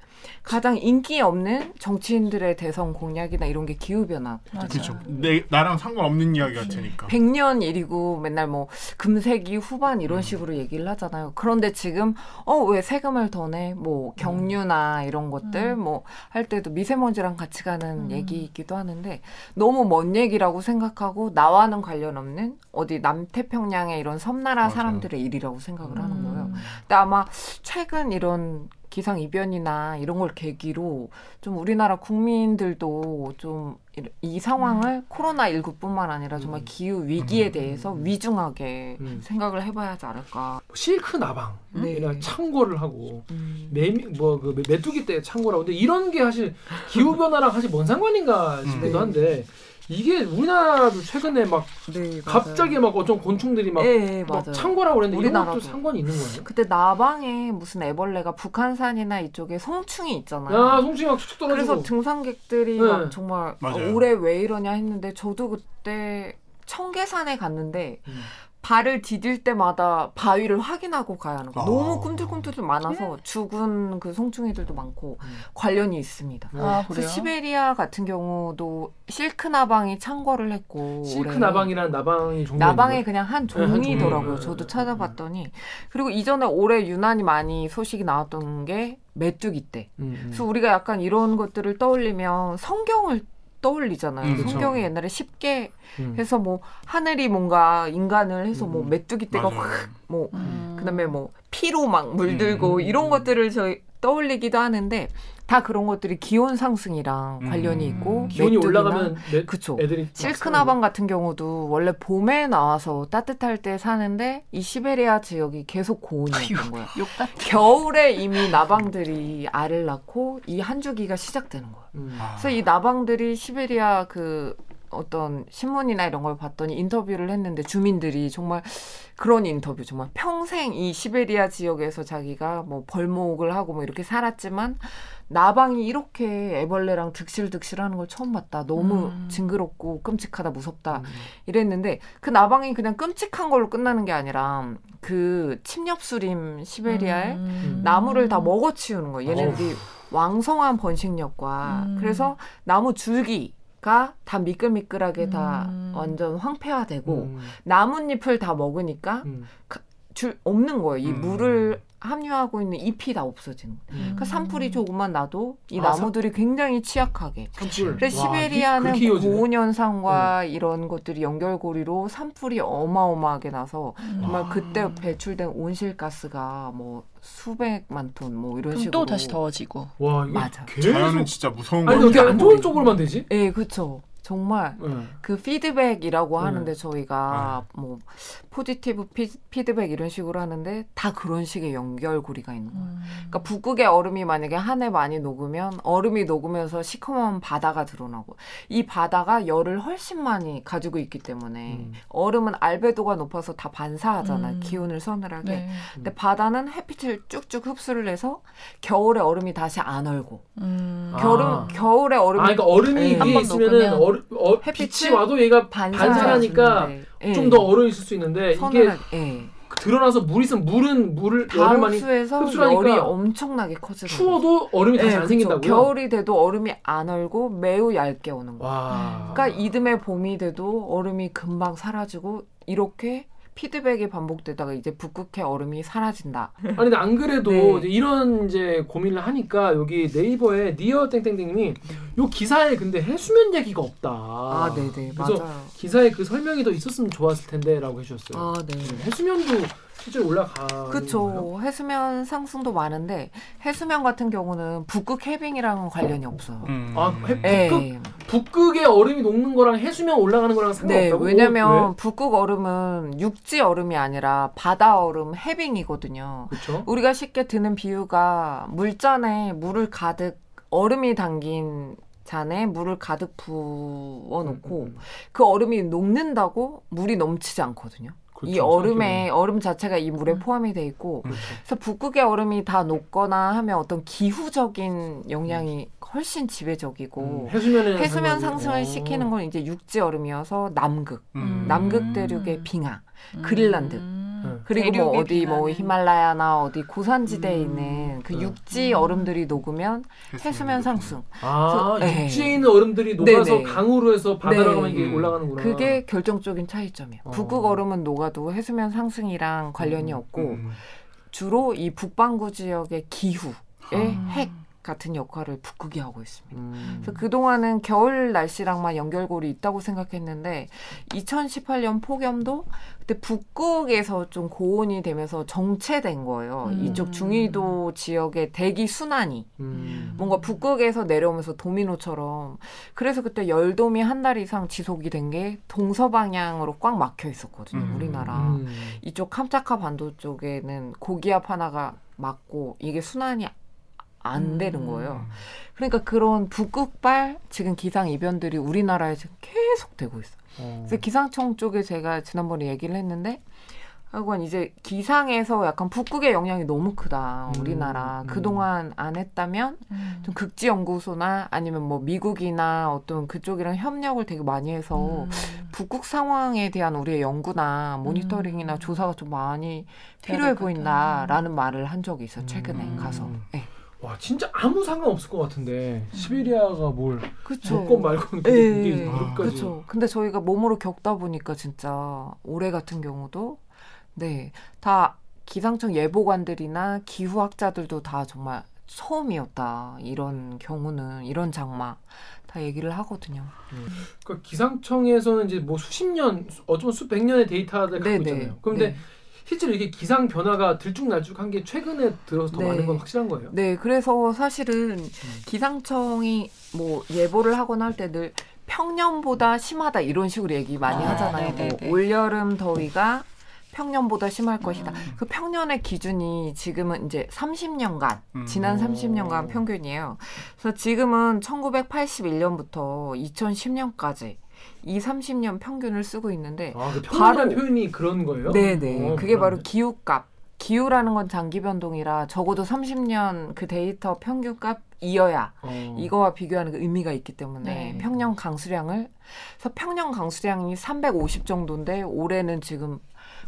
가장 인기 없는 정치인들의 대선 공약이나 이런 게 기후 변화. 맞아요. 그렇죠. 내 나랑 상관없는 이야기 같으니까. 100년 일이고 맨날 뭐 금세기 후반 이런 식으로 얘기를 하잖아요. 그런데 지금 어 왜 세금을 더 내? 뭐 경유나 이런 것들 뭐할 때도 미세먼지랑 같이 가는 음. 얘기이기도 하는데 너무 먼 얘기라고 생각하고 나와는 관련 없는 어디 남태평양의 이런 섬나라 맞아요. 사람들의 일이라고 생각을 하는 음. 거예요. 근데 아마 최근 이런 기상 이변이나 이런 걸 계기로 좀 우리나라 국민들도 좀 이 상황을 코로나 19뿐만 아니라 정말 음. 기후 위기에 음. 대해서 위중하게 음. 생각을 해봐야 하지 않을까. 실크 나방 네. 이나 창고를 하고 음. 매미 뭐그 메뚜기 때 창고라고 근데 이런 게 사실 기후 변화랑 사실 뭔 상관인가 싶기도 음. 한데 이게 우리나라도 최근에 막 네, 갑자기 막 어떤 곤충들이 막, 예, 예, 막. 창고라고 그랬는데 우리나라도. 상관이 있는 거예요? 그때 나방에 무슨 애벌레가 북한산이나 이쪽에 송충이 있잖아요. 야 송충이 막 툭툭 떨어지고 그래서 등산객들이 네. 막 정말 맞아요. 어, 올해 왜 이러냐 했는데 저도 그때 청계산에 갔는데 음. 발을 디딜 때마다 바위를 확인하고 가야 하는 거. 아. 너무 꿈틀꿈틀 많아서 죽은 그 송충이들도 많고 음. 관련이 있습니다. 아, 그래서? 시베리아 같은 경우도 실크 나방이 창궐을 했고 실크 올해. 나방이라는 나방이 종류 나방의 그냥 한 네, 한 종이더라고요. 종류. 저도 음, 찾아봤더니 그리고 이전에 올해 유난히 많이 소식이 나왔던 게 메뚜기 때. 음, 그래서 우리가 약간 이런 것들을 떠올리면 성경을 떠올리잖아요. 음. 성경에 옛날에 쉽게 음. 해서 뭐 하늘이 뭔가 인간을 해서 뭐 음. 메뚜기 떼가. 확뭐 음. 그다음에 뭐 피로 막 물들고 음. 이런 것들을 저희 떠올리기도 하는데 다 그런 것들이 기온 상승이랑 음. 관련이 있고 기온이 메뚜기나 올라가면 매, 그쵸. 애들이 막 실크 살아나고. 나방 같은 경우도 원래 봄에 나와서 따뜻할 때 사는데 이 시베리아 지역이 계속 고온이었던 거야. 욕같 겨울에 이미 나방들이 알을 낳고 이 한 주기가 시작되는 거야. 음. 아. 그래서 이 나방들이 시베리아 그 어떤 신문이나 이런 걸 봤더니 인터뷰를 했는데 주민들이 정말 그런 인터뷰 정말 평생 이 시베리아 지역에서 자기가 뭐 벌목을 하고 뭐 이렇게 살았지만 나방이 이렇게 애벌레랑 득실득실하는 걸 처음 봤다. 너무 음. 징그럽고 끔찍하다, 음. 무섭다. 이랬는데 그 나방이 그냥 끔찍한 걸로 끝나는 게 아니라 그 침엽수림 시베리아에 음. 나무를 다 먹어치우는 거예요. 얘네들이 왕성한 번식력과 음. 그래서 나무 줄기 가 다 미끌미끌하게 다 음. 완전 황폐화되고 음. 나뭇잎을 다 먹으니까 음. 줄 없는 거예요. 이 음. 물을 함유하고 있는 잎이 다 없어지는 거예요. 음. 그러니까 산불이 조금만 나도 이 아, 나무들이 굉장히 취약하게 산불. 그래서 와, 시베리아는 그렇게 이어지네. 고온 현상과 이런 것들이 연결고리로 산불이 어마어마하게 나서 정말 와. 그때 배출된 온실가스가 뭐 수백만 톤 뭐 이런 그럼 식으로 또 다시 더워지고. 와 이게 맞아. 계속 자연은 진짜 무서운 아니 거 어떻게 안 좋은. 쪽으로만 되지? 예, 그렇죠. 정말 네. 그 피드백이라고 네. 하는데 저희가 뭐 positive 피, 피드백 이런 식으로 하는데 다 그런 식의 연결고리가 있는 거예요. 음. 그러니까 북극의 얼음이 만약에 한 해 많이 녹으면 얼음이 녹으면서 시커먼 바다가 드러나고 이 바다가 열을 훨씬 많이 가지고 있기 때문에 음. 얼음은 알베도가 높아서 다 반사하잖아요. 음. 기온을 서늘하게. 네. 근데 바다는 햇빛을 쭉쭉 흡수를 해서 겨울에 얼음이 다시 안 얼고 음. 아. 겨울은 겨울에 얼음이 아 그러니까 얼음이 예. 위에 한번 있으면은 녹으면 얼, 어, 빛이 와도 얘가 반사하니까 예. 좀더 얼어 있을 수 있는데 이게 서늘하게 예. 드러나서 물이 있으면 물은 물을 다 열을 많이 흡수하니까 열이 엄청나게 거죠. 추워도 얼음이 다시 예, 안. 생긴다고요? 겨울이 돼도 얼음이 안 얼고 매우 얇게 오는 거예요. 와. 그러니까 이듬해 봄이 돼도 얼음이 금방 사라지고 이렇게 피드백이 반복되다가 이제 북극해 얼음이 사라진다. 아니 근데 안 그래도 네. 이제 이런 이제 고민을 하니까 여기 네이버에 니어 땡땡땡님이 요 기사에 근데 해수면 얘기가 없다. 아, 네네 그래서 맞아요. 기사에 그 설명이 더 있었으면 좋았을 텐데라고 해주셨어요. 아, 네. 해수면도 실제로 올라가. 그쵸. 해수면 상승도 많은데 해수면 같은 경우는 북극 해빙이랑은 관련이 없어요. 음. 아, 해- 예. 북극? 북극의 얼음이 녹는 거랑 해수면 올라가는 거랑 네, 상관없다고? 왜냐면 북극 얼음은 육지 얼음이 아니라 바다 얼음 해빙이거든요. 그렇죠. 우리가 쉽게 드는 비유가 물잔에 물을 가득 얼음이 담긴 잔에 물을 가득 부어 놓고 음, 그 얼음이 녹는다고 물이 넘치지 않거든요. 그렇죠. 이 얼음에 얼음 자체가 이 물에 포함이 돼 있고 그렇죠. 그래서 북극의 얼음이 다 녹거나 하면 어떤 기후적인 영향이 훨씬 지배적이고 음, 해수면 상관이- 상승을 어. 시키는 건 이제 육지 얼음이어서 남극, 음. 남극 대륙의 빙하, 그린란드. 음. 그리고 뭐 어디 뭐 빙하는. 히말라야나 어디 고산지대에 음, 있는 그 그래. 육지 얼음들이 녹으면 해수면 상승. 아, 그래서- 네. 육지에 있는 얼음들이 녹아서 네네. 강으로 해서 바다로 네. 가면 이게 음. 올라가는구나. 그게 결정적인 차이점이에요. 어. 북극 얼음은 녹아도 해수면 상승이랑 관련이 음, 없고 음. 주로 이 북반구 지역의 기후의 음. 핵 같은 역할을 북극이 하고 있습니다. 음. 그래서 그동안은 겨울 날씨랑만 연결고리 있다고 생각했는데 2018년 폭염도 그때 북극에서 좀 고온이 되면서 정체된 거예요. 음. 이쪽 중위도 지역의 대기 순환이 음. 뭔가 북극에서 내려오면서 도미노처럼 그래서 그때 열돔이 한 달 이상 지속이 된 게 동서 방향으로 꽉 막혀 있었거든요. 음. 우리나라. 음. 이쪽 캄차카 반도 쪽에는 고기압 하나가 맞고 이게 순환이 안 음. 되는 거예요. 그러니까 그런 북극발 지금 기상 이변들이 우리나라에 지금 계속 되고 있어요. 어. 그래서 기상청 쪽에 제가 지난번에 얘기를 했는데 하여간 이제 기상에서 약간 북극의 영향이 너무 크다. 음, 우리나라 음. 그동안 안 했다면 음. 좀 극지 연구소나 아니면 뭐 미국이나 어떤 그쪽이랑 협력을 되게 많이 해서 음. 북극 상황에 대한 우리의 연구나 모니터링이나 음. 조사가 좀 많이 필요해. 보인다라는 말을 한 적이 있어요. 최근에 음. 가서. 네. 와 진짜 아무 상관없을 것 같은데 시베리아가 뭘 그쵸. 조건 말고 예, 이게 예, 무릎까지 그렇죠. 근데 저희가 몸으로 겪다 보니까 진짜 올해 같은 경우도 네, 다 기상청 예보관들이나 기후학자들도 다 정말 처음이었다. 이런 경우는 이런 장마 다 얘기를 하거든요. 그러니까 기상청에서는 이제 뭐 수십 년 어쩌면 수백 년의 데이터를 갖고 있잖아요. 그런데 네. 실제로 이게 기상 변화가 들쭉날쭉한 게 최근에 들어서 더 네. 많은 건 확실한 거예요. 네, 그래서 사실은 기상청이 뭐 예보를 하거나 할 때 늘 평년보다 심하다 이런 식으로 얘기 많이 아, 하잖아요. 네네네. 뭐 올여름 더위가 평년보다 심할 것이다. 음. 그 평년의 기준이 지금은 이제 30년간 음. 지난 오. 30년간 평균이에요. 그래서 지금은 1981년부터 2010년까지 이 30년 평균을 쓰고 있는데 아, 그 바로- 표현이 그런 거예요? 네네. 어, 그게 바로 몰랐네. 기후값. 기후라는 건 장기 변동이라 적어도 30년 그 데이터 평균값 이어야 어. 이거와 비교하는 그 의미가 있기 때문에 네. 평년 강수량을 그래서 평년 강수량이 350 정도인데 올해는 지금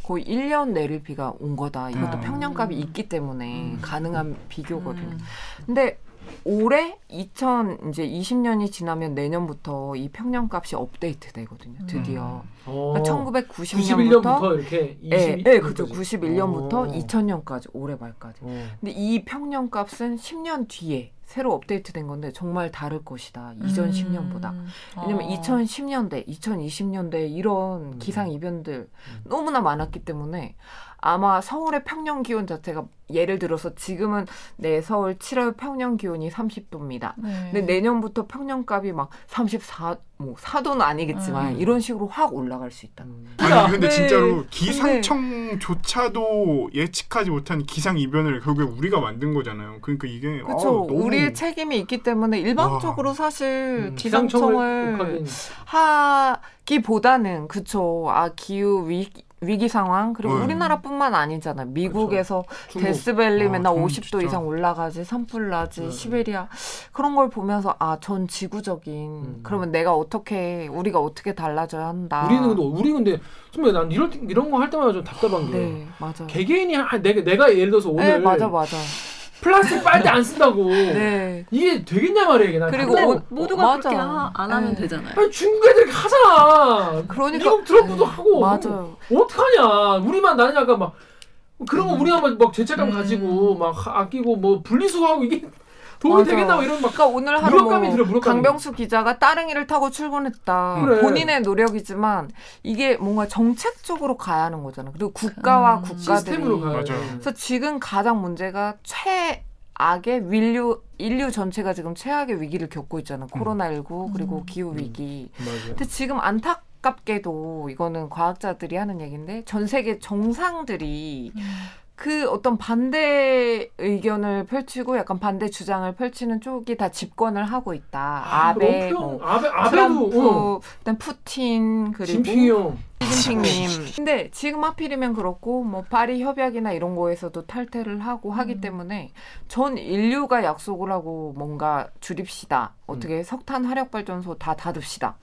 거의 1년 내릴 비가 온 거다. 이것도 음. 평년값이 있기 때문에 음. 가능한 비교거든요. 음. 근데 올해 2000 이제 20년이 지나면 내년부터 이 평년값이 업데이트 되거든요. 드디어. 어. 그러니까 91년부터 1990년부터 이렇게 20. 예, 예, 그죠. 91년부터 어. 2000년까지 올해 말까지. 어. 근데 이 평년값은 10년 뒤에 새로 업데이트된 건데 정말 다를 것이다. 이전 음. 10년보다. 왜냐면 어. 2010년대, 2020년대 이런 음. 기상 이변들 음. 너무나 많았기 때문에 아마 서울의 평년 기온 자체가 예를 들어서 지금은 네 서울 7월 평년 기온이 30도입니다. 네. 근데 내년부터 평년 값이 막 34, 뭐 4도는 아니겠지만 음. 이런 식으로 확 올라갈 수 있다. 음. 아니 근데 네. 진짜로 기상청조차도 예측하지 못한 기상 이변을 결국에 우리가 만든 거잖아요. 그러니까 이게 그렇죠. 어, 너무 우리의 책임이 있기 때문에 일방적으로 사실 음, 기상청을 하기보다는 그쵸. 아 기후 위기, 위기 상황 그리고 네. 우리나라뿐만 아니잖아. 미국에서 중국. 데스밸리 아, 맨날 그건 50도 진짜. 이상 올라가지, 산불 나지, 네. 시베리아 그런 걸 보면서 아 전 지구적인 음. 그러면 내가 어떻게 우리가 어떻게 달라져야 한다. 우리는 근데 우리 근데 정말 난 이런 이런 거 할 때마다 좀 답답한 게 네 맞아. 개개인이 아, 내가 내가 예를 들어서 오늘 네 맞아 맞아. 플라스틱 빨대 안 쓴다고 네. 이게 되겠냐 말이야 이게 난 그리고. 옷- 모두가 맞아. 그렇게 하, 안 하면 네. 되잖아요. 아니 중국 애들이 하잖아 그러니까 미국 트럼프도 네, 하고 맞아요. 어떡하냐 우리만 나는 약간 막 그런 거 음. 우리가 막, 막 죄책감 음. 가지고 막 하- 아끼고 뭐 분리수거하고 이게 도움이. 되겠나 뭐 이런 막 그러니까 오늘 하루 무력감이 뭐 들어, 무력감이. 강병수 기자가 따릉이를 타고 출근했다. 그래. 본인의 노력이지만 이게 뭔가 정책적으로 가야 하는 거잖아. 그리고 국가와 음. 국가들이 시스템으로 가야 맞아요. 돼. 그래서 지금 가장 문제가 최 악의 인류 인류 전체가 지금 최악의 위기를 겪고 있잖아. 코로나19 그리고 음. 기후 위기. 맞아요. 근데 지금 안타깝게도 이거는 과학자들이 하는 얘기인데 전 세계 정상들이 그 어떤 반대 의견을 펼치고 약간 반대 주장을 펼치는 쪽이 다 집권을 하고 있다. 아, 아베, 뭐, 표- 아베 아베도 트럼프, 어. 일단 푸틴 그리고 진핑이 형. 시진핑님. 근데 지금 하필이면 그렇고 뭐 파리 협약이나 이런 거에서도 탈퇴를 하고 하기 음. 때문에 전 인류가 약속을 하고 뭔가 줄입시다. 음. 어떻게 석탄 화력 발전소 다 닫읍시다.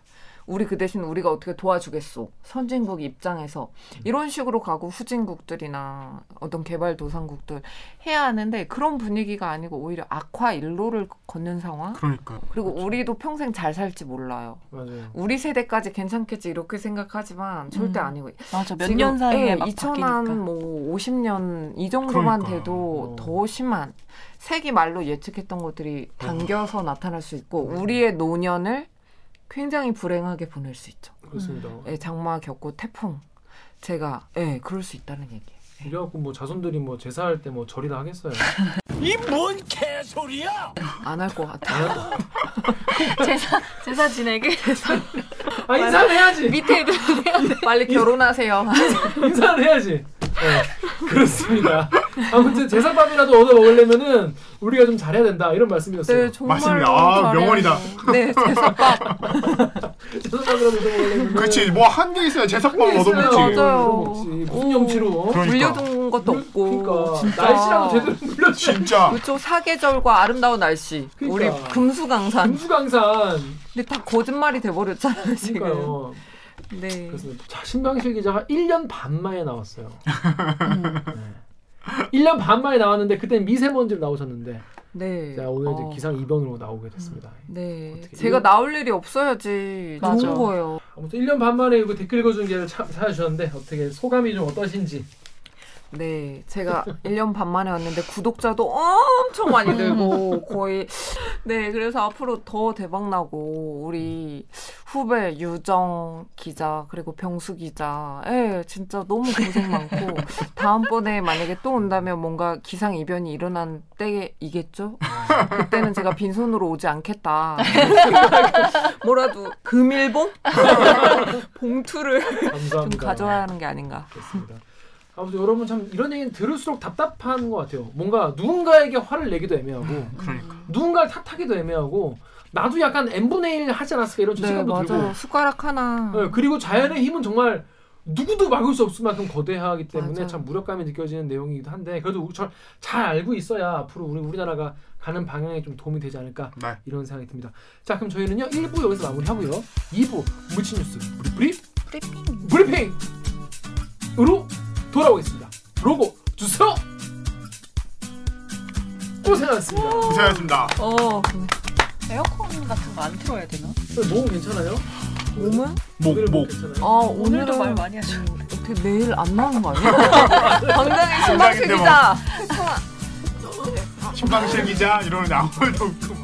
우리 그 대신 우리가 어떻게 도와주겠소. 선진국 입장에서 이런 식으로 가고 후진국들이나 어떤 개발도상국들 해야 하는데 그런 분위기가 아니고 오히려 악화 일로를 걷는 상황. 그러니까 그리고 우리도 평생 잘 살지 몰라요. 맞아요. 우리 세대까지 괜찮겠지 이렇게 생각하지만 절대 음. 아니고 맞아 몇 년 사이에 예, 막 2000한 바뀌니까. 뭐 50년 이 정도만 그러니까. 돼도 어. 더 심한 세기 말로 예측했던 것들이 당겨서 나타날 수 있고 우리의 노년을 굉장히 불행하게 보낼 수 있죠. 그렇습니다. 예, 장마 겪고 태풍 제가 예 그럴 수 있다는 얘기 예요. 이래갖고 뭐 자손들이 뭐 제사할 때 뭐 절이나 하겠어요. 안할 것 같아요. 제사 제사 지내게 아 인사는 해야지. 밑에 애들 빨리 결혼하세요. 인사는 해야지. 네, 그렇습니다. 아무튼 제사밥이라도 얻어 먹으려면은 우리가 좀 잘해야 된다 이런 말씀이었어요. 네, 정말 맞습니다. 아, 명언이다. 네, 제사밥. 그렇지 뭐 한 개 있어야 제사밥 얻어먹지 맞아요. 무슨 오. 염치로? 그러니까. 물려둔 것도 물- 없고 그러니까 진짜 날씨라도 제대로 물려. 진짜 그쪽 사계절과 아름다운 날씨 그러니까. 우리 금수강산 금수강산. 근데 다 거짓말이 돼버렸잖아요 지금 그러니까요. 네 그렇습니다. 자, 신방실 기자가 1년 반 만에 나왔어요. 음. 네. 1년 반 만에 나왔는데 그때 미세먼지로 나오셨는데 네. 자, 오늘 이제 어, 기상 이변으로 나오게 됐습니다. 네 어떻게 제가 나올 일이 없어야지 맞아. 좋은 거예요 아무튼 1년 반 만에 이거 댓글 읽어주는 기회를 차- 찾아주셨는데 어떻게 소감이 좀 어떠신지 네 제가 1년 반 만에 왔는데 구독자도 엄청 많이 늘고 거의 네 그래서 앞으로 더 대박 나고 우리 후배 유정 기자 그리고 병수 기자 예 진짜 너무 고생 많고 다음번에 만약에 또 온다면 뭔가 기상 이변이 일어난 때이겠죠 그때는 제가 빈손으로 오지 않겠다 뭐라도 금일봉 봉투를 좀 감사합니다. 가져야 하는 게 아닌가 그렇습니다. 아무튼 여러분 참 이런 얘기는 들을수록 답답한 것 같아요. 뭔가 누군가에게 화를 내기도 애매하고 그러니까 누군가를 탓하기도 애매하고 나도 약간 n분의 1 하지 않았을까 이런 네 죄책감도 맞아요 들고 숟가락 하나 네, 그리고 자연의 힘은 정말 누구도 막을 수 없을 만큼 거대하기 때문에 맞아요. 참 무력감이 느껴지는 내용이기도 한데 그래도 우리 잘, 잘 알고 있어야 앞으로 우리 우리나라가 가는 방향에 좀 도움이 되지 않을까 네. 이런 생각이 듭니다. 자 그럼 저희는요 1부 여기서 마무리하고요 2부 물친 뉴스 브리 브리 브리핑 으로 돌아오겠습니다. 로고 주세요. 고생하셨습니다. 고생하셨습니다. 어 에어컨 같은 거 안 틀어야 되나? 몸 괜찮아요? 몸은 오늘 목목 괜찮아요? 아 오늘도 오늘은 말 많이 하셔. 어떻게 내일 안 나오는 거 아니야? 당장의 신방실. 기자 신방실 기자 이러는 아무 말도 없고